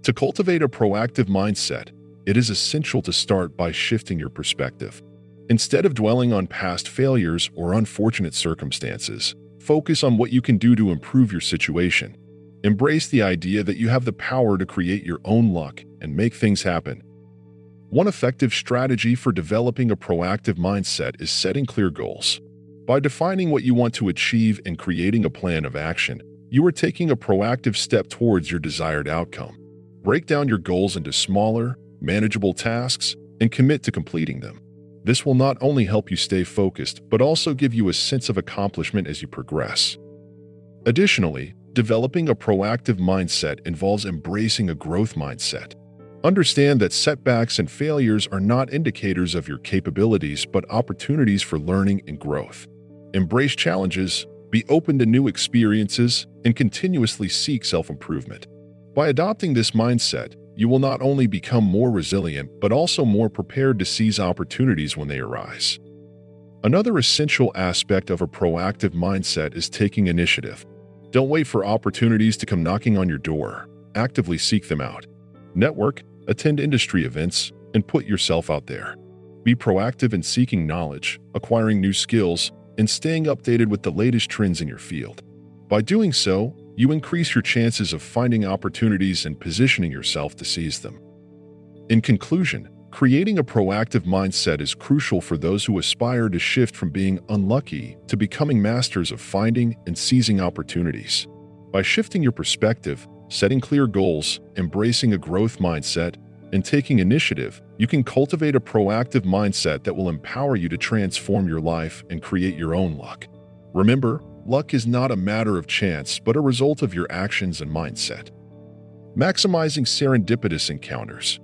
To cultivate a proactive mindset, it is essential to start by shifting your perspective. Instead of dwelling on past failures or unfortunate circumstances, focus on what you can do to improve your situation. Embrace the idea that you have the power to create your own luck and make things happen. One effective strategy for developing a proactive mindset is setting clear goals. By defining what you want to achieve and creating a plan of action, you are taking a proactive step towards your desired outcome. Break down your goals into smaller, manageable tasks and commit to completing them. This will not only help you stay focused, but also give you a sense of accomplishment as you progress. Additionally, developing a proactive mindset involves embracing a growth mindset. Understand that setbacks and failures are not indicators of your capabilities, but opportunities for learning and growth. Embrace challenges, be open to new experiences, and continuously seek self improvement. By adopting this mindset, you will not only become more resilient, but also more prepared to seize opportunities when they arise. Another essential aspect of a proactive mindset is taking initiative. Don't wait for opportunities to come knocking on your door. Actively seek them out. Network, attend industry events, and put yourself out there. Be proactive in seeking knowledge, acquiring new skills, and staying updated with the latest trends in your field. By doing so, you increase your chances of finding opportunities and positioning yourself to seize them. In conclusion, Creating a proactive mindset is crucial for those who aspire to shift from being unlucky to becoming masters of finding and seizing opportunities. By shifting your perspective, setting clear goals, embracing a growth mindset, and taking initiative, you can cultivate a proactive mindset that will empower you to transform your life and create your own luck. Remember, luck is not a matter of chance, but a result of your actions and mindset. Maximizing serendipitous encounters.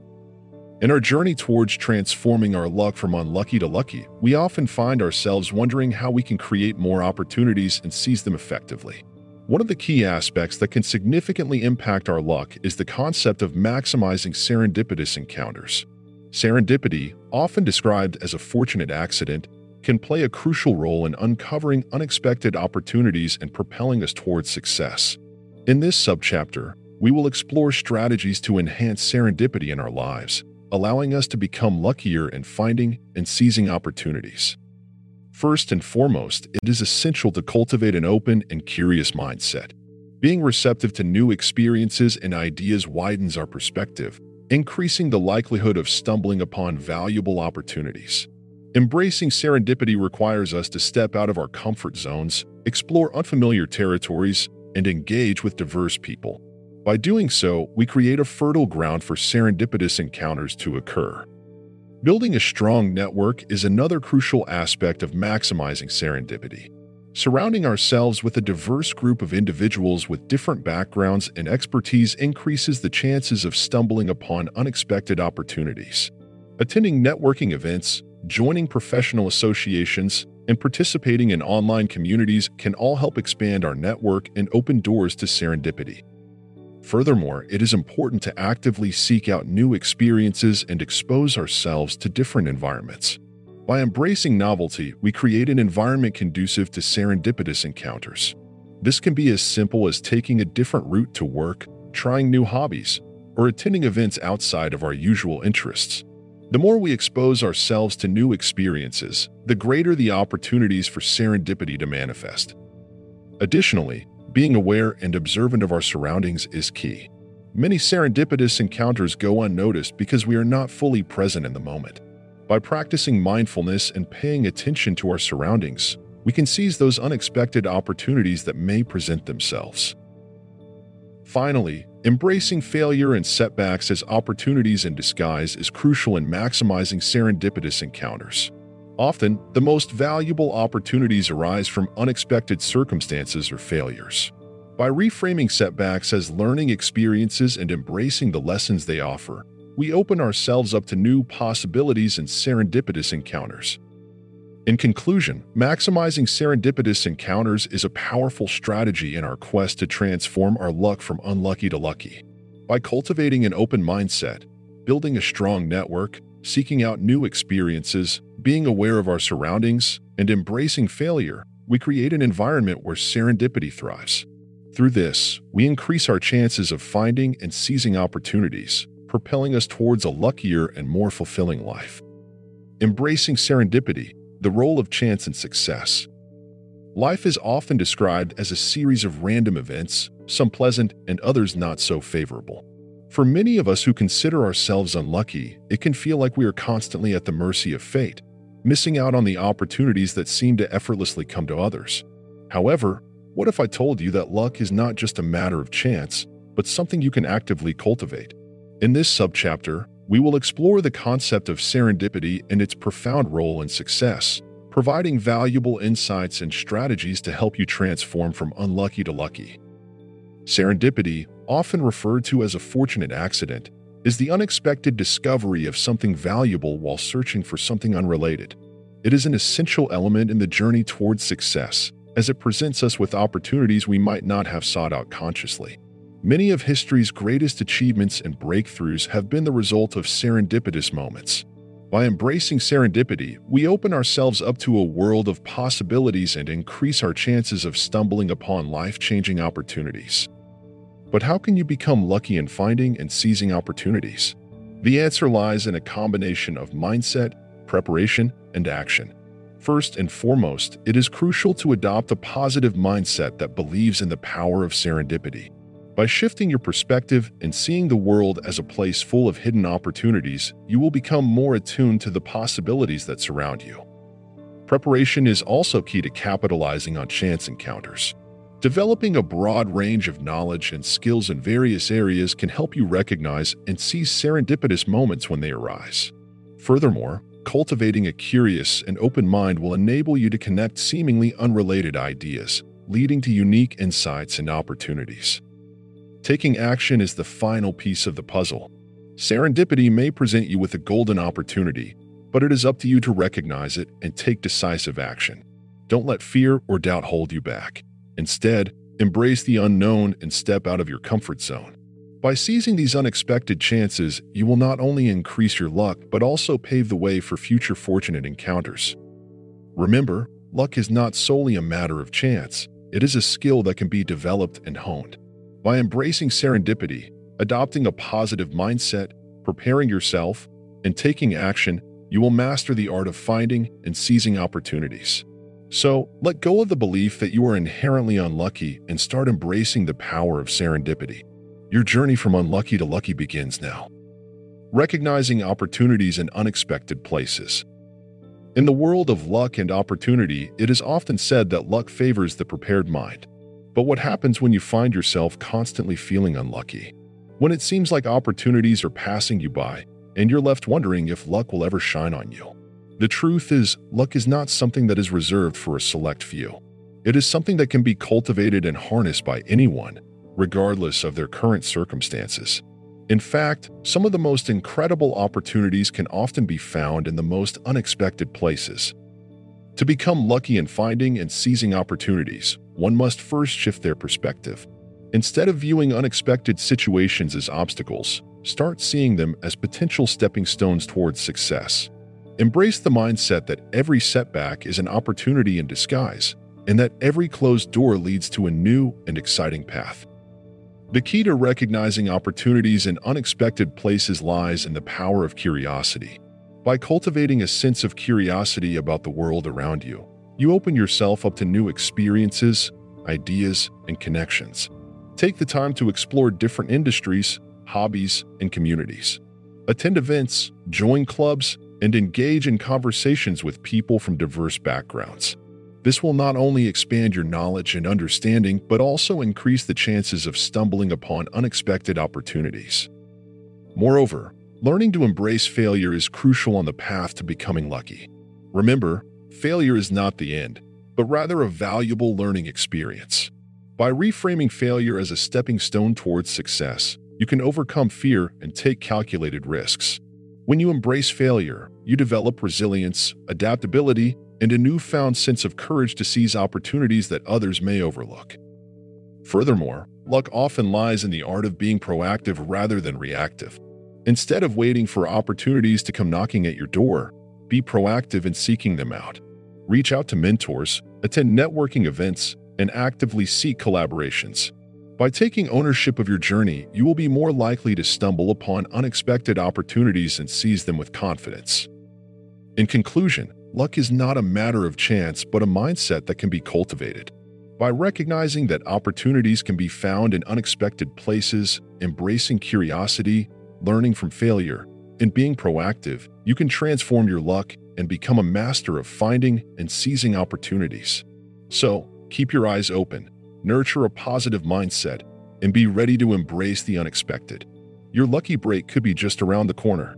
In our journey towards transforming our luck from unlucky to lucky, we often find ourselves wondering how we can create more opportunities and seize them effectively. One of the key aspects that can significantly impact our luck is the concept of maximizing serendipitous encounters. Serendipity, often described as a fortunate accident, can play a crucial role in uncovering unexpected opportunities and propelling us towards success. In this subchapter, we will explore strategies to enhance serendipity in our lives allowing us to become luckier in finding and seizing opportunities. First and foremost, it is essential to cultivate an open and curious mindset. Being receptive to new experiences and ideas widens our perspective, increasing the likelihood of stumbling upon valuable opportunities. Embracing serendipity requires us to step out of our comfort zones, explore unfamiliar territories, and engage with diverse people. By doing so, we create a fertile ground for serendipitous encounters to occur. Building a strong network is another crucial aspect of maximizing serendipity. Surrounding ourselves with a diverse group of individuals with different backgrounds and expertise increases the chances of stumbling upon unexpected opportunities. Attending networking events, joining professional associations, and participating in online communities can all help expand our network and open doors to serendipity. Furthermore, it is important to actively seek out new experiences and expose ourselves to different environments. By embracing novelty, we create an environment conducive to serendipitous encounters. This can be as simple as taking a different route to work, trying new hobbies, or attending events outside of our usual interests. The more we expose ourselves to new experiences, the greater the opportunities for serendipity to manifest. Additionally, being aware and observant of our surroundings is key. Many serendipitous encounters go unnoticed because we are not fully present in the moment. By practicing mindfulness and paying attention to our surroundings, we can seize those unexpected opportunities that may present themselves. Finally, embracing failure and setbacks as opportunities in disguise is crucial in maximizing serendipitous encounters. Often, the most valuable opportunities arise from unexpected circumstances or failures. By reframing setbacks as learning experiences and embracing the lessons they offer, we open ourselves up to new possibilities and serendipitous encounters. In conclusion, maximizing serendipitous encounters is a powerful strategy in our quest to transform our luck from unlucky to lucky. By cultivating an open mindset, building a strong network, seeking out new experiences, being aware of our surroundings, and embracing failure, we create an environment where serendipity thrives. Through this, we increase our chances of finding and seizing opportunities, propelling us towards a luckier and more fulfilling life. Embracing serendipity, the role of chance in success. Life is often described as a series of random events, some pleasant and others not so favorable. For many of us who consider ourselves unlucky, it can feel like we are constantly at the mercy of fate, missing out on the opportunities that seem to effortlessly come to others. However, what if I told you that luck is not just a matter of chance, but something you can actively cultivate? In this subchapter, we will explore the concept of serendipity and its profound role in success, providing valuable insights and strategies to help you transform from unlucky to lucky. Serendipity, often referred to as a fortunate accident, is the unexpected discovery of something valuable while searching for something unrelated. It is an essential element in the journey towards success, as it presents us with opportunities we might not have sought out consciously. Many of history's greatest achievements and breakthroughs have been the result of serendipitous moments. By embracing serendipity, we open ourselves up to a world of possibilities and increase our chances of stumbling upon life-changing opportunities. But how can you become lucky in finding and seizing opportunities? The answer lies in a combination of mindset, preparation, and action. First and foremost, it is crucial to adopt a positive mindset that believes in the power of serendipity. By shifting your perspective and seeing the world as a place full of hidden opportunities, you will become more attuned to the possibilities that surround you. Preparation is also key to capitalizing on chance encounters. Developing a broad range of knowledge and skills in various areas can help you recognize and seize serendipitous moments when they arise. Furthermore, cultivating a curious and open mind will enable you to connect seemingly unrelated ideas, leading to unique insights and opportunities. Taking action is the final piece of the puzzle. Serendipity may present you with a golden opportunity, but it is up to you to recognize it and take decisive action. Don't let fear or doubt hold you back. Instead, embrace the unknown and step out of your comfort zone. By seizing these unexpected chances, you will not only increase your luck but also pave the way for future fortunate encounters. Remember, luck is not solely a matter of chance, it is a skill that can be developed and honed. By embracing serendipity, adopting a positive mindset, preparing yourself, and taking action, you will master the art of finding and seizing opportunities. So, let go of the belief that you are inherently unlucky and start embracing the power of serendipity. Your journey from unlucky to lucky begins now. Recognizing opportunities in unexpected places. In the world of luck and opportunity, it is often said that luck favors the prepared mind. But what happens when you find yourself constantly feeling unlucky? When it seems like opportunities are passing you by, and you're left wondering if luck will ever shine on you. The truth is, luck is not something that is reserved for a select few. It is something that can be cultivated and harnessed by anyone, regardless of their current circumstances. In fact, some of the most incredible opportunities can often be found in the most unexpected places. To become lucky in finding and seizing opportunities, one must first shift their perspective. Instead of viewing unexpected situations as obstacles, start seeing them as potential stepping stones towards success. Embrace the mindset that every setback is an opportunity in disguise, and that every closed door leads to a new and exciting path. The key to recognizing opportunities in unexpected places lies in the power of curiosity. By cultivating a sense of curiosity about the world around you, you open yourself up to new experiences, ideas, and connections. Take the time to explore different industries, hobbies, and communities. Attend events, join clubs, and engage in conversations with people from diverse backgrounds. This will not only expand your knowledge and understanding, but also increase the chances of stumbling upon unexpected opportunities. Moreover, learning to embrace failure is crucial on the path to becoming lucky. Remember, failure is not the end, but rather a valuable learning experience. By reframing failure as a stepping stone towards success, you can overcome fear and take calculated risks. When you embrace failure, you develop resilience, adaptability, and a newfound sense of courage to seize opportunities that others may overlook. Furthermore, luck often lies in the art of being proactive rather than reactive. Instead of waiting for opportunities to come knocking at your door, be proactive in seeking them out. Reach out to mentors, attend networking events, and actively seek collaborations. By taking ownership of your journey, you will be more likely to stumble upon unexpected opportunities and seize them with confidence. In conclusion, luck is not a matter of chance but a mindset that can be cultivated. By recognizing that opportunities can be found in unexpected places, embracing curiosity, learning from failure, and being proactive, you can transform your luck and become a master of finding and seizing opportunities. So, keep your eyes open, nurture a positive mindset, and be ready to embrace the unexpected. Your lucky break could be just around the corner.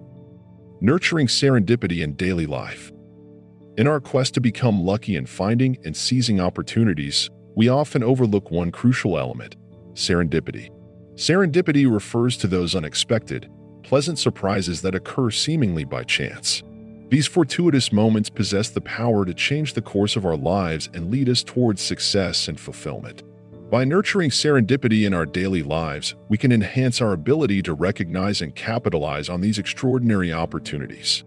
Nurturing serendipity in daily life. In our quest to become lucky in finding and seizing opportunities, we often overlook one crucial element serendipity. Serendipity refers to those unexpected, pleasant surprises that occur seemingly by chance. These fortuitous moments possess the power to change the course of our lives and lead us towards success and fulfillment. By nurturing serendipity in our daily lives, we can enhance our ability to recognize and capitalize on these extraordinary opportunities.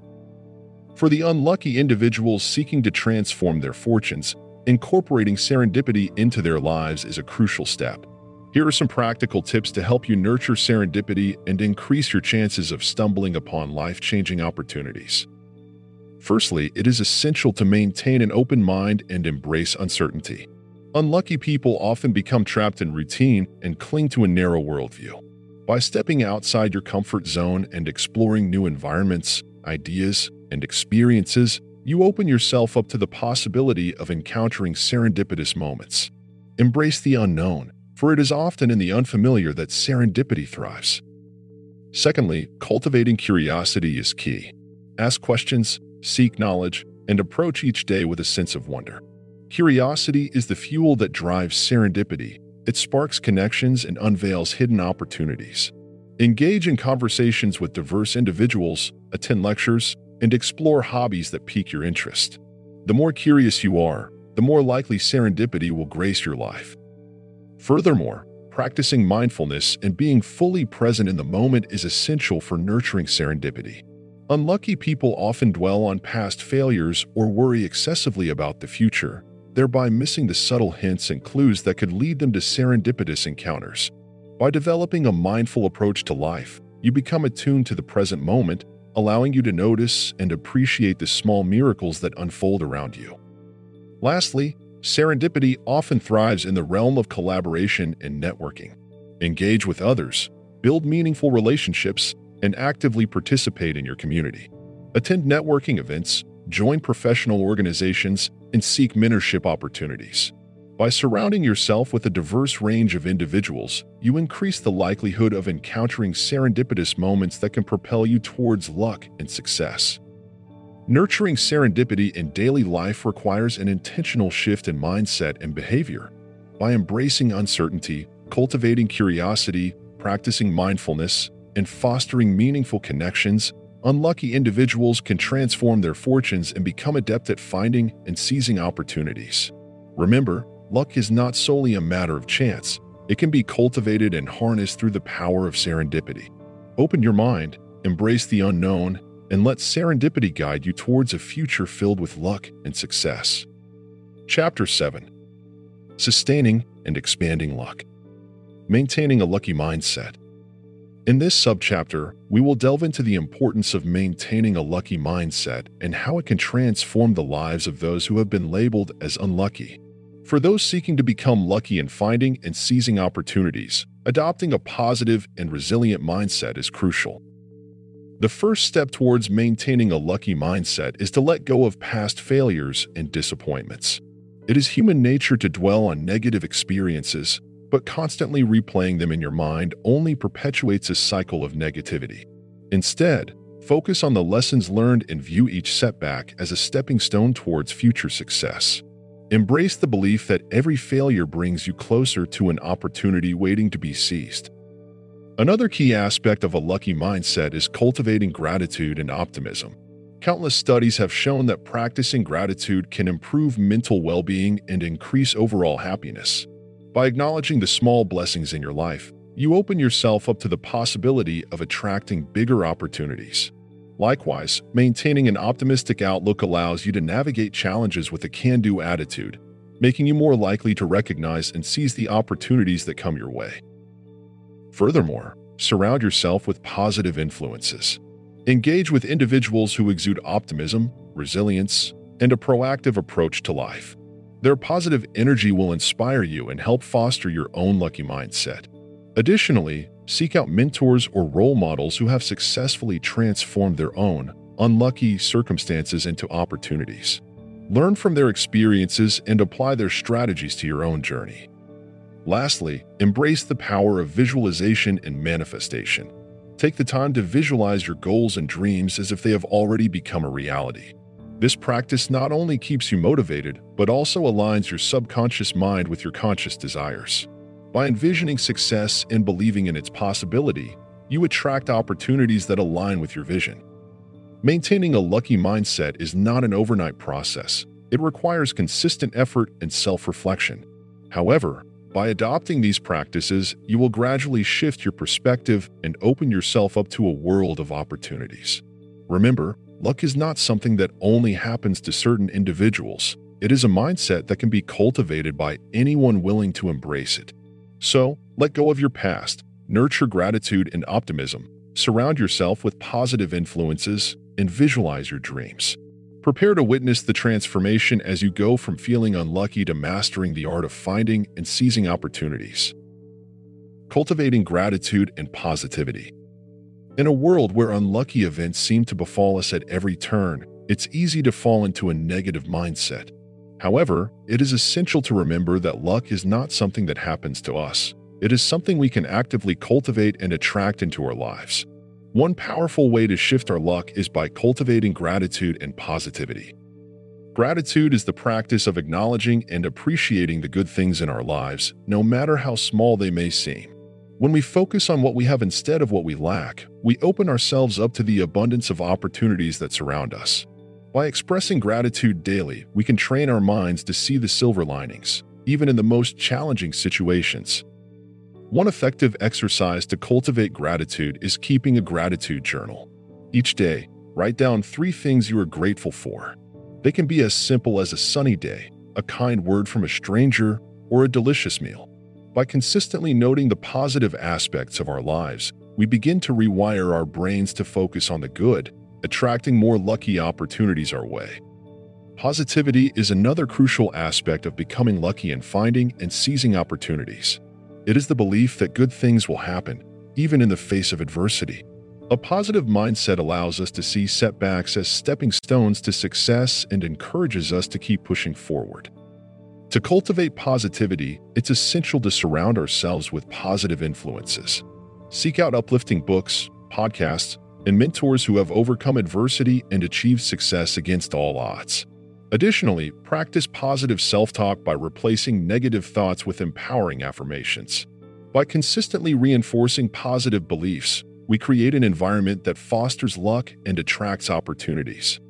For the unlucky individuals seeking to transform their fortunes, incorporating serendipity into their lives is a crucial step. Here are some practical tips to help you nurture serendipity and increase your chances of stumbling upon life changing opportunities. Firstly, it is essential to maintain an open mind and embrace uncertainty. Unlucky people often become trapped in routine and cling to a narrow worldview. By stepping outside your comfort zone and exploring new environments, ideas, and experiences, you open yourself up to the possibility of encountering serendipitous moments. Embrace the unknown for it is often in the unfamiliar that serendipity thrives. Secondly, cultivating curiosity is key. Ask questions, seek knowledge, and approach each day with a sense of wonder. Curiosity is the fuel that drives serendipity. It sparks connections and unveils hidden opportunities. Engage in conversations with diverse individuals, attend lectures, and explore hobbies that pique your interest. The more curious you are, the more likely serendipity will grace your life. Furthermore, practicing mindfulness and being fully present in the moment is essential for nurturing serendipity. Unlucky people often dwell on past failures or worry excessively about the future, thereby missing the subtle hints and clues that could lead them to serendipitous encounters. By developing a mindful approach to life, you become attuned to the present moment, allowing you to notice and appreciate the small miracles that unfold around you. Lastly, serendipity often thrives in the realm of collaboration and networking. Engage with others, build meaningful relationships, and actively participate in your community. Attend networking events, join professional organizations, and seek mentorship opportunities. By surrounding yourself with a diverse range of individuals, you increase the likelihood of encountering serendipitous moments that can propel you towards luck and success. Nurturing serendipity in daily life requires an intentional shift in mindset and behavior. By embracing uncertainty, cultivating curiosity, practicing mindfulness, and fostering meaningful connections, unlucky individuals can transform their fortunes and become adept at finding and seizing opportunities. Remember, luck is not solely a matter of chance. It can be cultivated and harnessed through the power of serendipity. Open your mind, embrace the unknown, and let serendipity guide you towards a future filled with luck and success. Chapter 7 Sustaining and Expanding Luck Maintaining a Lucky Mindset. In this subchapter, we will delve into the importance of maintaining a lucky mindset and how it can transform the lives of those who have been labeled as unlucky. For those seeking to become lucky in finding and seizing opportunities, adopting a positive and resilient mindset is crucial. The first step towards maintaining a lucky mindset is to let go of past failures and disappointments. It is human nature to dwell on negative experiences, but constantly replaying them in your mind only perpetuates a cycle of negativity. Instead, focus on the lessons learned and view each setback as a stepping stone towards future success. Embrace the belief that every failure brings you closer to an opportunity waiting to be seized. Another key aspect of a lucky mindset is cultivating gratitude and optimism. Countless studies have shown that practicing gratitude can improve mental well being and increase overall happiness. By acknowledging the small blessings in your life, you open yourself up to the possibility of attracting bigger opportunities. Likewise, maintaining an optimistic outlook allows you to navigate challenges with a can do attitude, making you more likely to recognize and seize the opportunities that come your way. Furthermore, surround yourself with positive influences. Engage with individuals who exude optimism, resilience, and a proactive approach to life. Their positive energy will inspire you and help foster your own lucky mindset. Additionally, seek out mentors or role models who have successfully transformed their own unlucky circumstances into opportunities. Learn from their experiences and apply their strategies to your own journey. Lastly, embrace the power of visualization and manifestation. Take the time to visualize your goals and dreams as if they have already become a reality. This practice not only keeps you motivated, but also aligns your subconscious mind with your conscious desires. By envisioning success and believing in its possibility, you attract opportunities that align with your vision. Maintaining a lucky mindset is not an overnight process. It requires consistent effort and self reflection. However, by adopting these practices, you will gradually shift your perspective and open yourself up to a world of opportunities. Remember, luck is not something that only happens to certain individuals. It is a mindset that can be cultivated by anyone willing to embrace it. So, let go of your past, nurture gratitude and optimism, surround yourself with positive influences, and visualize your dreams. Prepare to witness the transformation as you go from feeling unlucky to mastering the art of finding and seizing opportunities. Cultivating gratitude and positivity. In a world where unlucky events seem to befall us at every turn, it's easy to fall into a negative mindset. However, it is essential to remember that luck is not something that happens to us. It is something we can actively cultivate and attract into our lives. One powerful way to shift our luck is by cultivating gratitude and positivity. Gratitude is the practice of acknowledging and appreciating the good things in our lives, no matter how small they may seem. When we focus on what we have instead of what we lack, we open ourselves up to the abundance of opportunities that surround us. By expressing gratitude daily, we can train our minds to see the silver linings, even in the most challenging situations. One effective exercise to cultivate gratitude is keeping a gratitude journal. Each day, write down three things you are grateful for. They can be as simple as a sunny day, a kind word from a stranger, or a delicious meal. By consistently noting the positive aspects of our lives, we begin to rewire our brains to focus on the good, attracting more lucky opportunities our way. Positivity is another crucial aspect of becoming lucky and finding and seizing opportunities. It is the belief that good things will happen, even in the face of adversity. A positive mindset allows us to see setbacks as stepping stones to success and encourages us to keep pushing forward. To cultivate positivity, it's essential to surround ourselves with positive influences. Seek out uplifting books, podcasts, and mentors who have overcome adversity and achieved success against all odds. Additionally, practice positive self talk by replacing negative thoughts with empowering affirmations. By consistently reinforcing positive beliefs, we create an environment that fosters luck and attracts opportunities.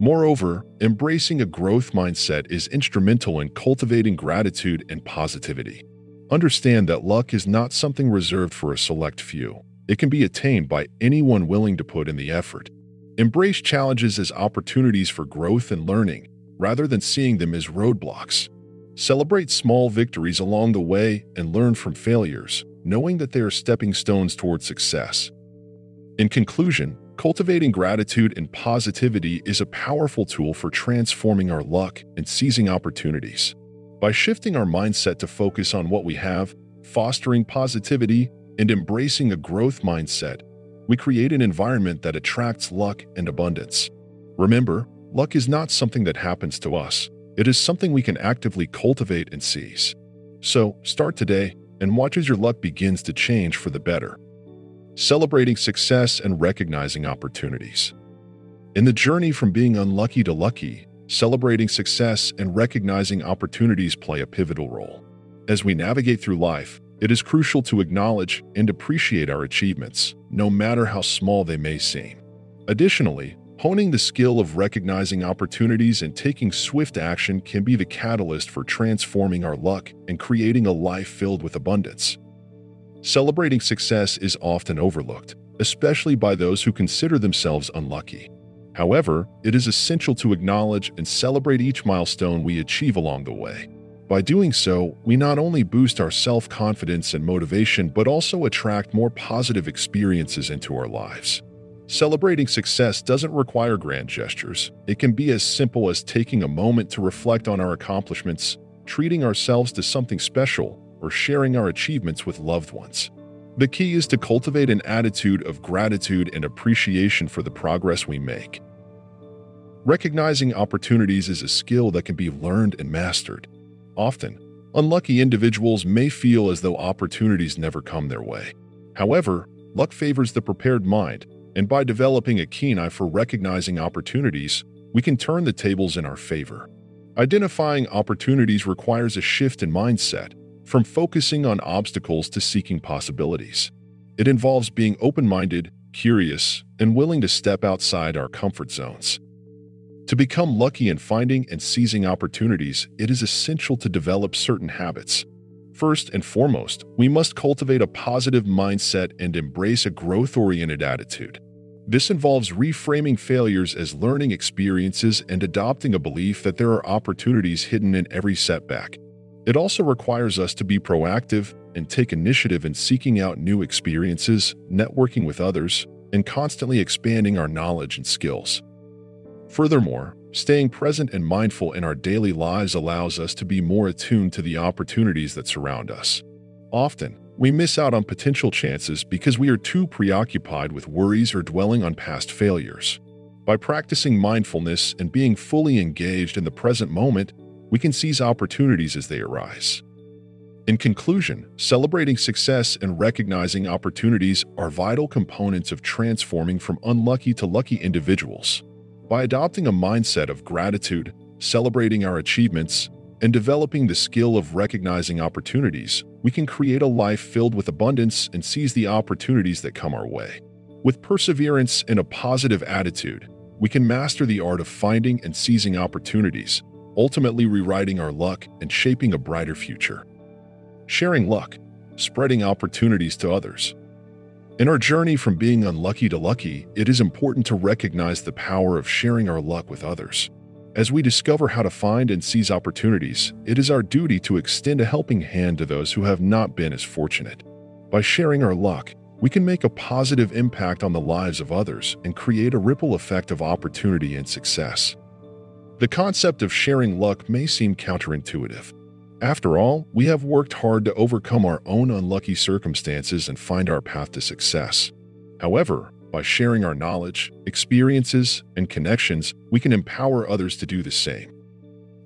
Moreover, embracing a growth mindset is instrumental in cultivating gratitude and positivity. Understand that luck is not something reserved for a select few. It can be attained by anyone willing to put in the effort. Embrace challenges as opportunities for growth and learning, rather than seeing them as roadblocks. Celebrate small victories along the way and learn from failures, knowing that they are stepping stones toward success. In conclusion, Cultivating gratitude and positivity is a powerful tool for transforming our luck and seizing opportunities. By shifting our mindset to focus on what we have, fostering positivity, and embracing a growth mindset, we create an environment that attracts luck and abundance. Remember, luck is not something that happens to us. It is something we can actively cultivate and seize. So, start today and watch as your luck begins to change for the better celebrating success and recognizing opportunities. In the journey from being unlucky to lucky, celebrating success and recognizing opportunities play a pivotal role. As we navigate through life, it is crucial to acknowledge and appreciate our achievements, no matter how small they may seem. Additionally, honing the skill of recognizing opportunities and taking swift action can be the catalyst for transforming our luck and creating a life filled with abundance. Celebrating success is often overlooked, especially by those who consider themselves unlucky. However, it is essential to acknowledge and celebrate each milestone we achieve along the way. By doing so, we not only boost our self confidence and motivation, but also attract more positive experiences into our lives. Celebrating success doesn't require grand gestures. It can be as simple as taking a moment to reflect on our accomplishments, treating ourselves to something special, or sharing our achievements with loved ones. The key is to cultivate an attitude of gratitude and appreciation for the progress we make. Recognizing opportunities is a skill that can be learned and mastered. Often, unlucky individuals may feel as though opportunities never come their way. However, luck favors the prepared mind, and by developing a keen eye for recognizing opportunities, we can turn the tables in our favor. Identifying opportunities requires a shift in mindset, from focusing on obstacles to seeking possibilities. It involves being open minded, curious, and willing to step outside our comfort zones. To become lucky in finding and seizing opportunities, it is essential to develop certain habits. First and foremost, we must cultivate a positive mindset and embrace a growth oriented attitude. This involves reframing failures as learning experiences and adopting a belief that there are opportunities hidden in every setback. It also requires us to be proactive and take initiative in seeking out new experiences, networking with others, and constantly expanding our knowledge and skills. Furthermore, staying present and mindful in our daily lives allows us to be more attuned to the opportunities that surround us. Often, we miss out on potential chances because we are too preoccupied with worries or dwelling on past failures. By practicing mindfulness and being fully engaged in the present moment, we can seize opportunities as they arise. In conclusion, celebrating success and recognizing opportunities are vital components of transforming from unlucky to lucky individuals. By adopting a mindset of gratitude, celebrating our achievements, and developing the skill of recognizing opportunities, we can create a life filled with abundance and seize the opportunities that come our way. With perseverance and a positive attitude, we can master the art of finding and seizing opportunities, ultimately rewriting our luck and shaping a brighter future. Sharing luck, spreading opportunities to others. In our journey from being unlucky to lucky, it is important to recognize the power of sharing our luck with others. As we discover how to find and seize opportunities, it is our duty to extend a helping hand to those who have not been as fortunate. By sharing our luck, we can make a positive impact on the lives of others and create a ripple effect of opportunity and success. The concept of sharing luck may seem counterintuitive. After all, we have worked hard to overcome our own unlucky circumstances and find our path to success. However, by sharing our knowledge, experiences, and connections, we can empower others to do the same.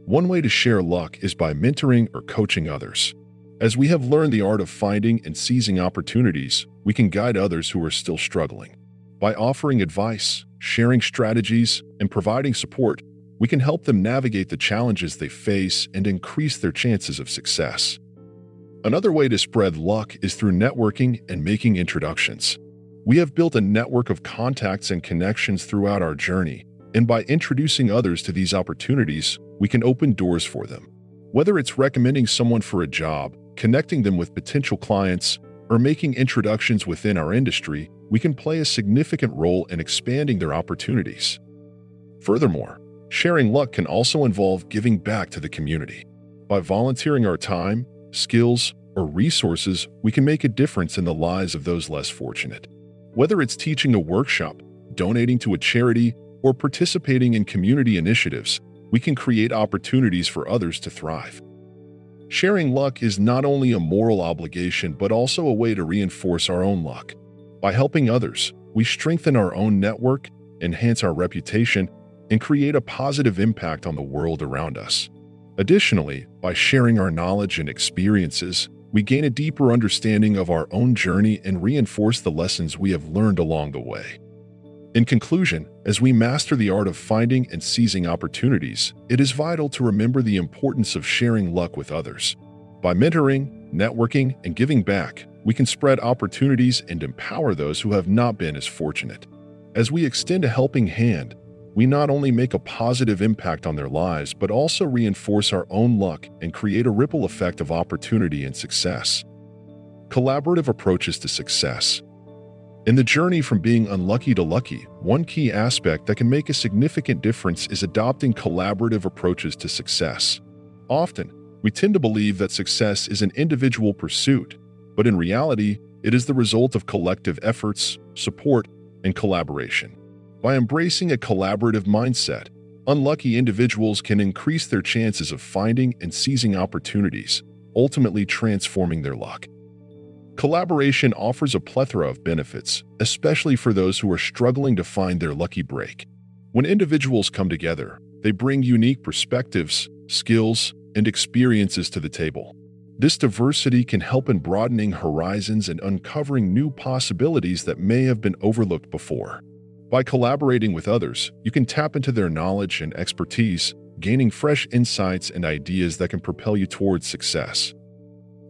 One way to share luck is by mentoring or coaching others. As we have learned the art of finding and seizing opportunities, we can guide others who are still struggling. By offering advice, sharing strategies, and providing support, we can help them navigate the challenges they face and increase their chances of success. Another way to spread luck is through networking and making introductions. We have built a network of contacts and connections throughout our journey, and by introducing others to these opportunities, we can open doors for them. Whether it's recommending someone for a job, connecting them with potential clients, or making introductions within our industry, we can play a significant role in expanding their opportunities. Furthermore, sharing luck can also involve giving back to the community. By volunteering our time, skills, or resources, we can make a difference in the lives of those less fortunate. Whether it's teaching a workshop, donating to a charity, or participating in community initiatives, we can create opportunities for others to thrive. Sharing luck is not only a moral obligation but also a way to reinforce our own luck. By helping others, we strengthen our own network, enhance our reputation, and create a positive impact on the world around us. Additionally, by sharing our knowledge and experiences, we gain a deeper understanding of our own journey and reinforce the lessons we have learned along the way. In conclusion, as we master the art of finding and seizing opportunities, it is vital to remember the importance of sharing luck with others. By mentoring, networking, and giving back, we can spread opportunities and empower those who have not been as fortunate. As we extend a helping hand, we not only make a positive impact on their lives, but also reinforce our own luck and create a ripple effect of opportunity and success. Collaborative approaches to success. In the journey from being unlucky to lucky, one key aspect that can make a significant difference is adopting collaborative approaches to success. Often, we tend to believe that success is an individual pursuit, but in reality, it is the result of collective efforts, support, and collaboration. By embracing a collaborative mindset, unlucky individuals can increase their chances of finding and seizing opportunities, ultimately transforming their luck. Collaboration offers a plethora of benefits, especially for those who are struggling to find their lucky break. When individuals come together, they bring unique perspectives, skills, and experiences to the table. This diversity can help in broadening horizons and uncovering new possibilities that may have been overlooked before. By collaborating with others, you can tap into their knowledge and expertise, gaining fresh insights and ideas that can propel you towards success.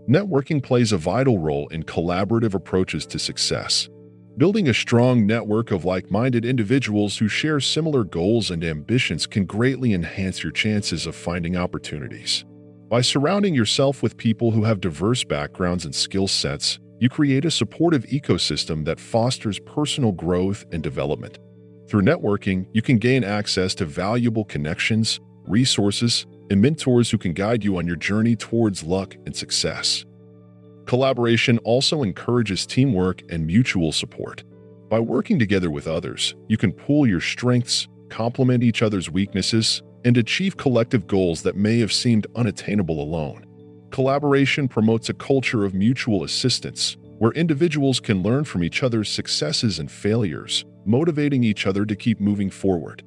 Networking plays a vital role in collaborative approaches to success. Building a strong network of like-minded individuals who share similar goals and ambitions can greatly enhance your chances of finding opportunities. By surrounding yourself with people who have diverse backgrounds and skill sets, you create a supportive ecosystem that fosters personal growth and development. Through networking, you can gain access to valuable connections, resources, and mentors who can guide you on your journey towards luck and success. Collaboration also encourages teamwork and mutual support. By working together with others, you can pool your strengths, complement each other's weaknesses, and achieve collective goals that may have seemed unattainable alone. Collaboration promotes a culture of mutual assistance, where individuals can learn from each other's successes and failures, motivating each other to keep moving forward.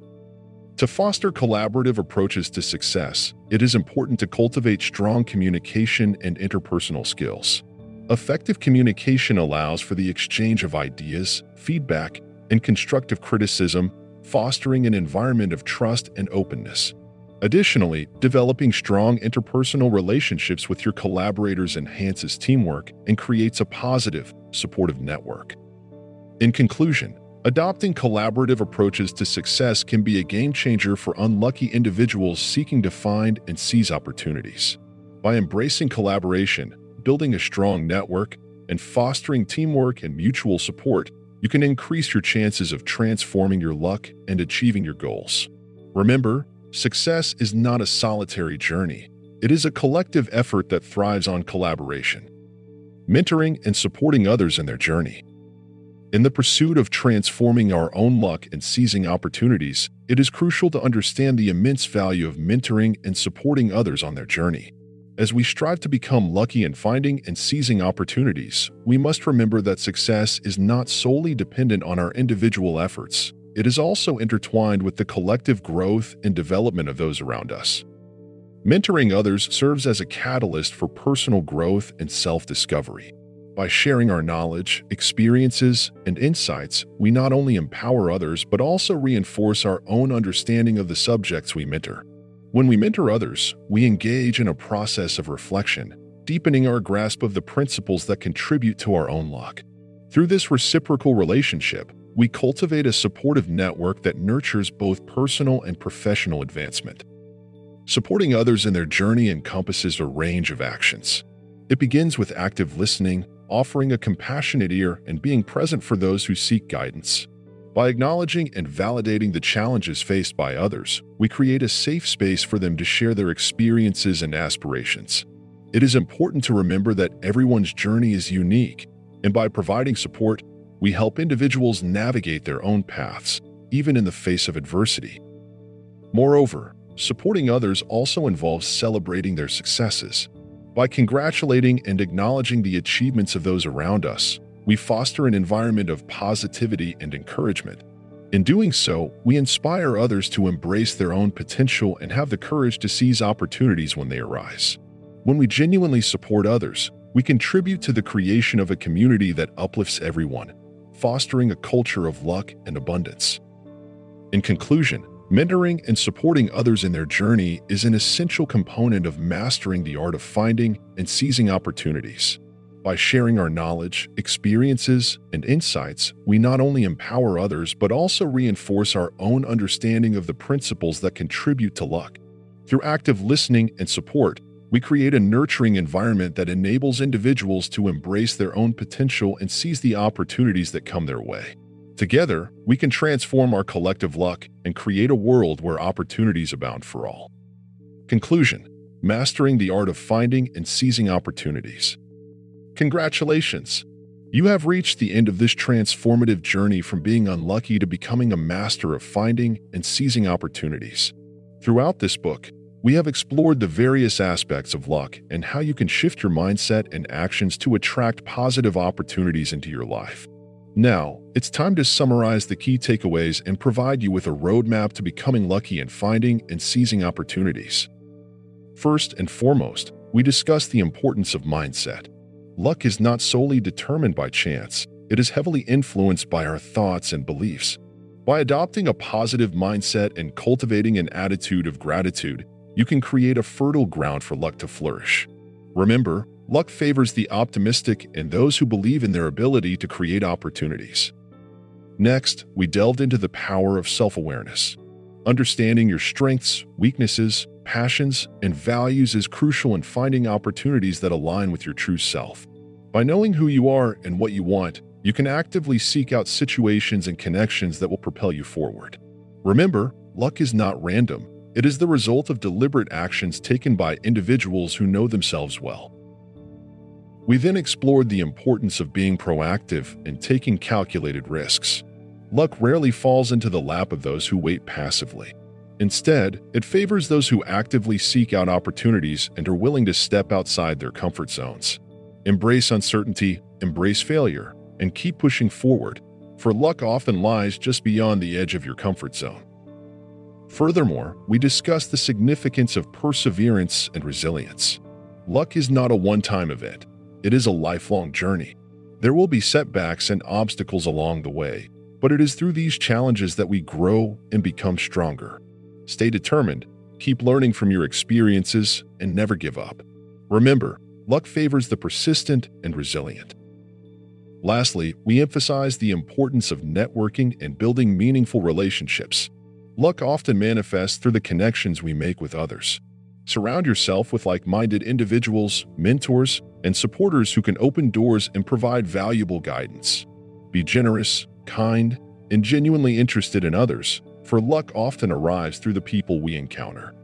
To foster collaborative approaches to success, it is important to cultivate strong communication and interpersonal skills. Effective communication allows for the exchange of ideas, feedback, and constructive criticism, fostering an environment of trust and openness. Additionally, developing strong interpersonal relationships with your collaborators enhances teamwork and creates a positive, supportive network. In conclusion, adopting collaborative approaches to success can be a game changer for unlucky individuals seeking to find and seize opportunities. By embracing collaboration, building a strong network, and fostering teamwork and mutual support, you can increase your chances of transforming your luck and achieving your goals. Remember, success is not a solitary journey. It is a collective effort that thrives on collaboration, mentoring, and supporting others in their journey. In the pursuit of transforming our own luck and seizing opportunities, it is crucial to understand the immense value of mentoring and supporting others on their journey. As we strive to become lucky in finding and seizing opportunities, we must remember that success is not solely dependent on our individual efforts. It is also intertwined with the collective growth and development of those around us. Mentoring others serves as a catalyst for personal growth and self-discovery. By sharing our knowledge, experiences, and insights, we not only empower others but also reinforce our own understanding of the subjects we mentor. When we mentor others, we engage in a process of reflection, deepening our grasp of the principles that contribute to our own luck. Through this reciprocal relationship, we cultivate a supportive network that nurtures both personal and professional advancement. Supporting others in their journey encompasses a range of actions. It begins with active listening, offering a compassionate ear, and being present for those who seek guidance. By acknowledging and validating the challenges faced by others, we create a safe space for them to share their experiences and aspirations. It is important to remember that everyone's journey is unique, and by providing support, we help individuals navigate their own paths, even in the face of adversity. Moreover, supporting others also involves celebrating their successes. By congratulating and acknowledging the achievements of those around us, we foster an environment of positivity and encouragement. In doing so, we inspire others to embrace their own potential and have the courage to seize opportunities when they arise. When we genuinely support others, we contribute to the creation of a community that uplifts everyone, fostering a culture of luck and abundance. In conclusion, mentoring and supporting others in their journey is an essential component of mastering the art of finding and seizing opportunities. By sharing our knowledge, experiences, and insights, we not only empower others but also reinforce our own understanding of the principles that contribute to luck. Through active listening and support, we create a nurturing environment that enables individuals to embrace their own potential and seize the opportunities that come their way. Together, we can transform our collective luck and create a world where opportunities abound for all. Conclusion Mastering the art of finding and seizing opportunities. Congratulations! You have reached the end of this transformative journey from being unlucky to becoming a master of finding and seizing opportunities. Throughout this book, we have explored the various aspects of luck and how you can shift your mindset and actions to attract positive opportunities into your life. Now, it's time to summarize the key takeaways and provide you with a roadmap to becoming lucky and finding and seizing opportunities. First and foremost, we discuss the importance of mindset. Luck is not solely determined by chance, it is heavily influenced by our thoughts and beliefs. By adopting a positive mindset and cultivating an attitude of gratitude, you can create a fertile ground for luck to flourish. Remember, luck favors the optimistic and those who believe in their ability to create opportunities. Next, we delved into the power of self awareness. Understanding your strengths, weaknesses, passions, and values is crucial in finding opportunities that align with your true self. By knowing who you are and what you want, you can actively seek out situations and connections that will propel you forward. Remember, luck is not random. It is the result of deliberate actions taken by individuals who know themselves well. We then explored the importance of being proactive and taking calculated risks. Luck rarely falls into the lap of those who wait passively. Instead, it favors those who actively seek out opportunities and are willing to step outside their comfort zones. Embrace uncertainty, embrace failure, and keep pushing forward, for luck often lies just beyond the edge of your comfort zone. Furthermore, we discuss the significance of perseverance and resilience. Luck is not a one time event, it is a lifelong journey. There will be setbacks and obstacles along the way, but it is through these challenges that we grow and become stronger. Stay determined, keep learning from your experiences, and never give up. Remember, luck favors the persistent and resilient. Lastly, we emphasize the importance of networking and building meaningful relationships. Luck often manifests through the connections we make with others. Surround yourself with like minded individuals, mentors, and supporters who can open doors and provide valuable guidance. Be generous, kind, and genuinely interested in others, for luck often arrives through the people we encounter.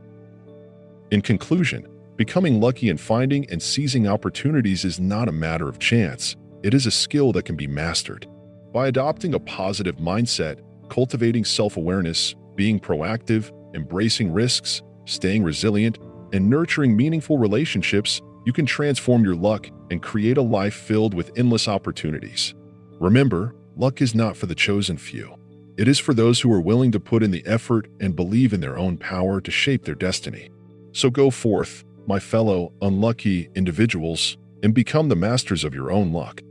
In conclusion, becoming lucky and finding and seizing opportunities is not a matter of chance, it is a skill that can be mastered. By adopting a positive mindset, cultivating self awareness, being proactive, embracing risks, staying resilient, and nurturing meaningful relationships, you can transform your luck and create a life filled with endless opportunities. Remember, luck is not for the chosen few. It is for those who are willing to put in the effort and believe in their own power to shape their destiny. So go forth, my fellow unlucky individuals, and become the masters of your own luck.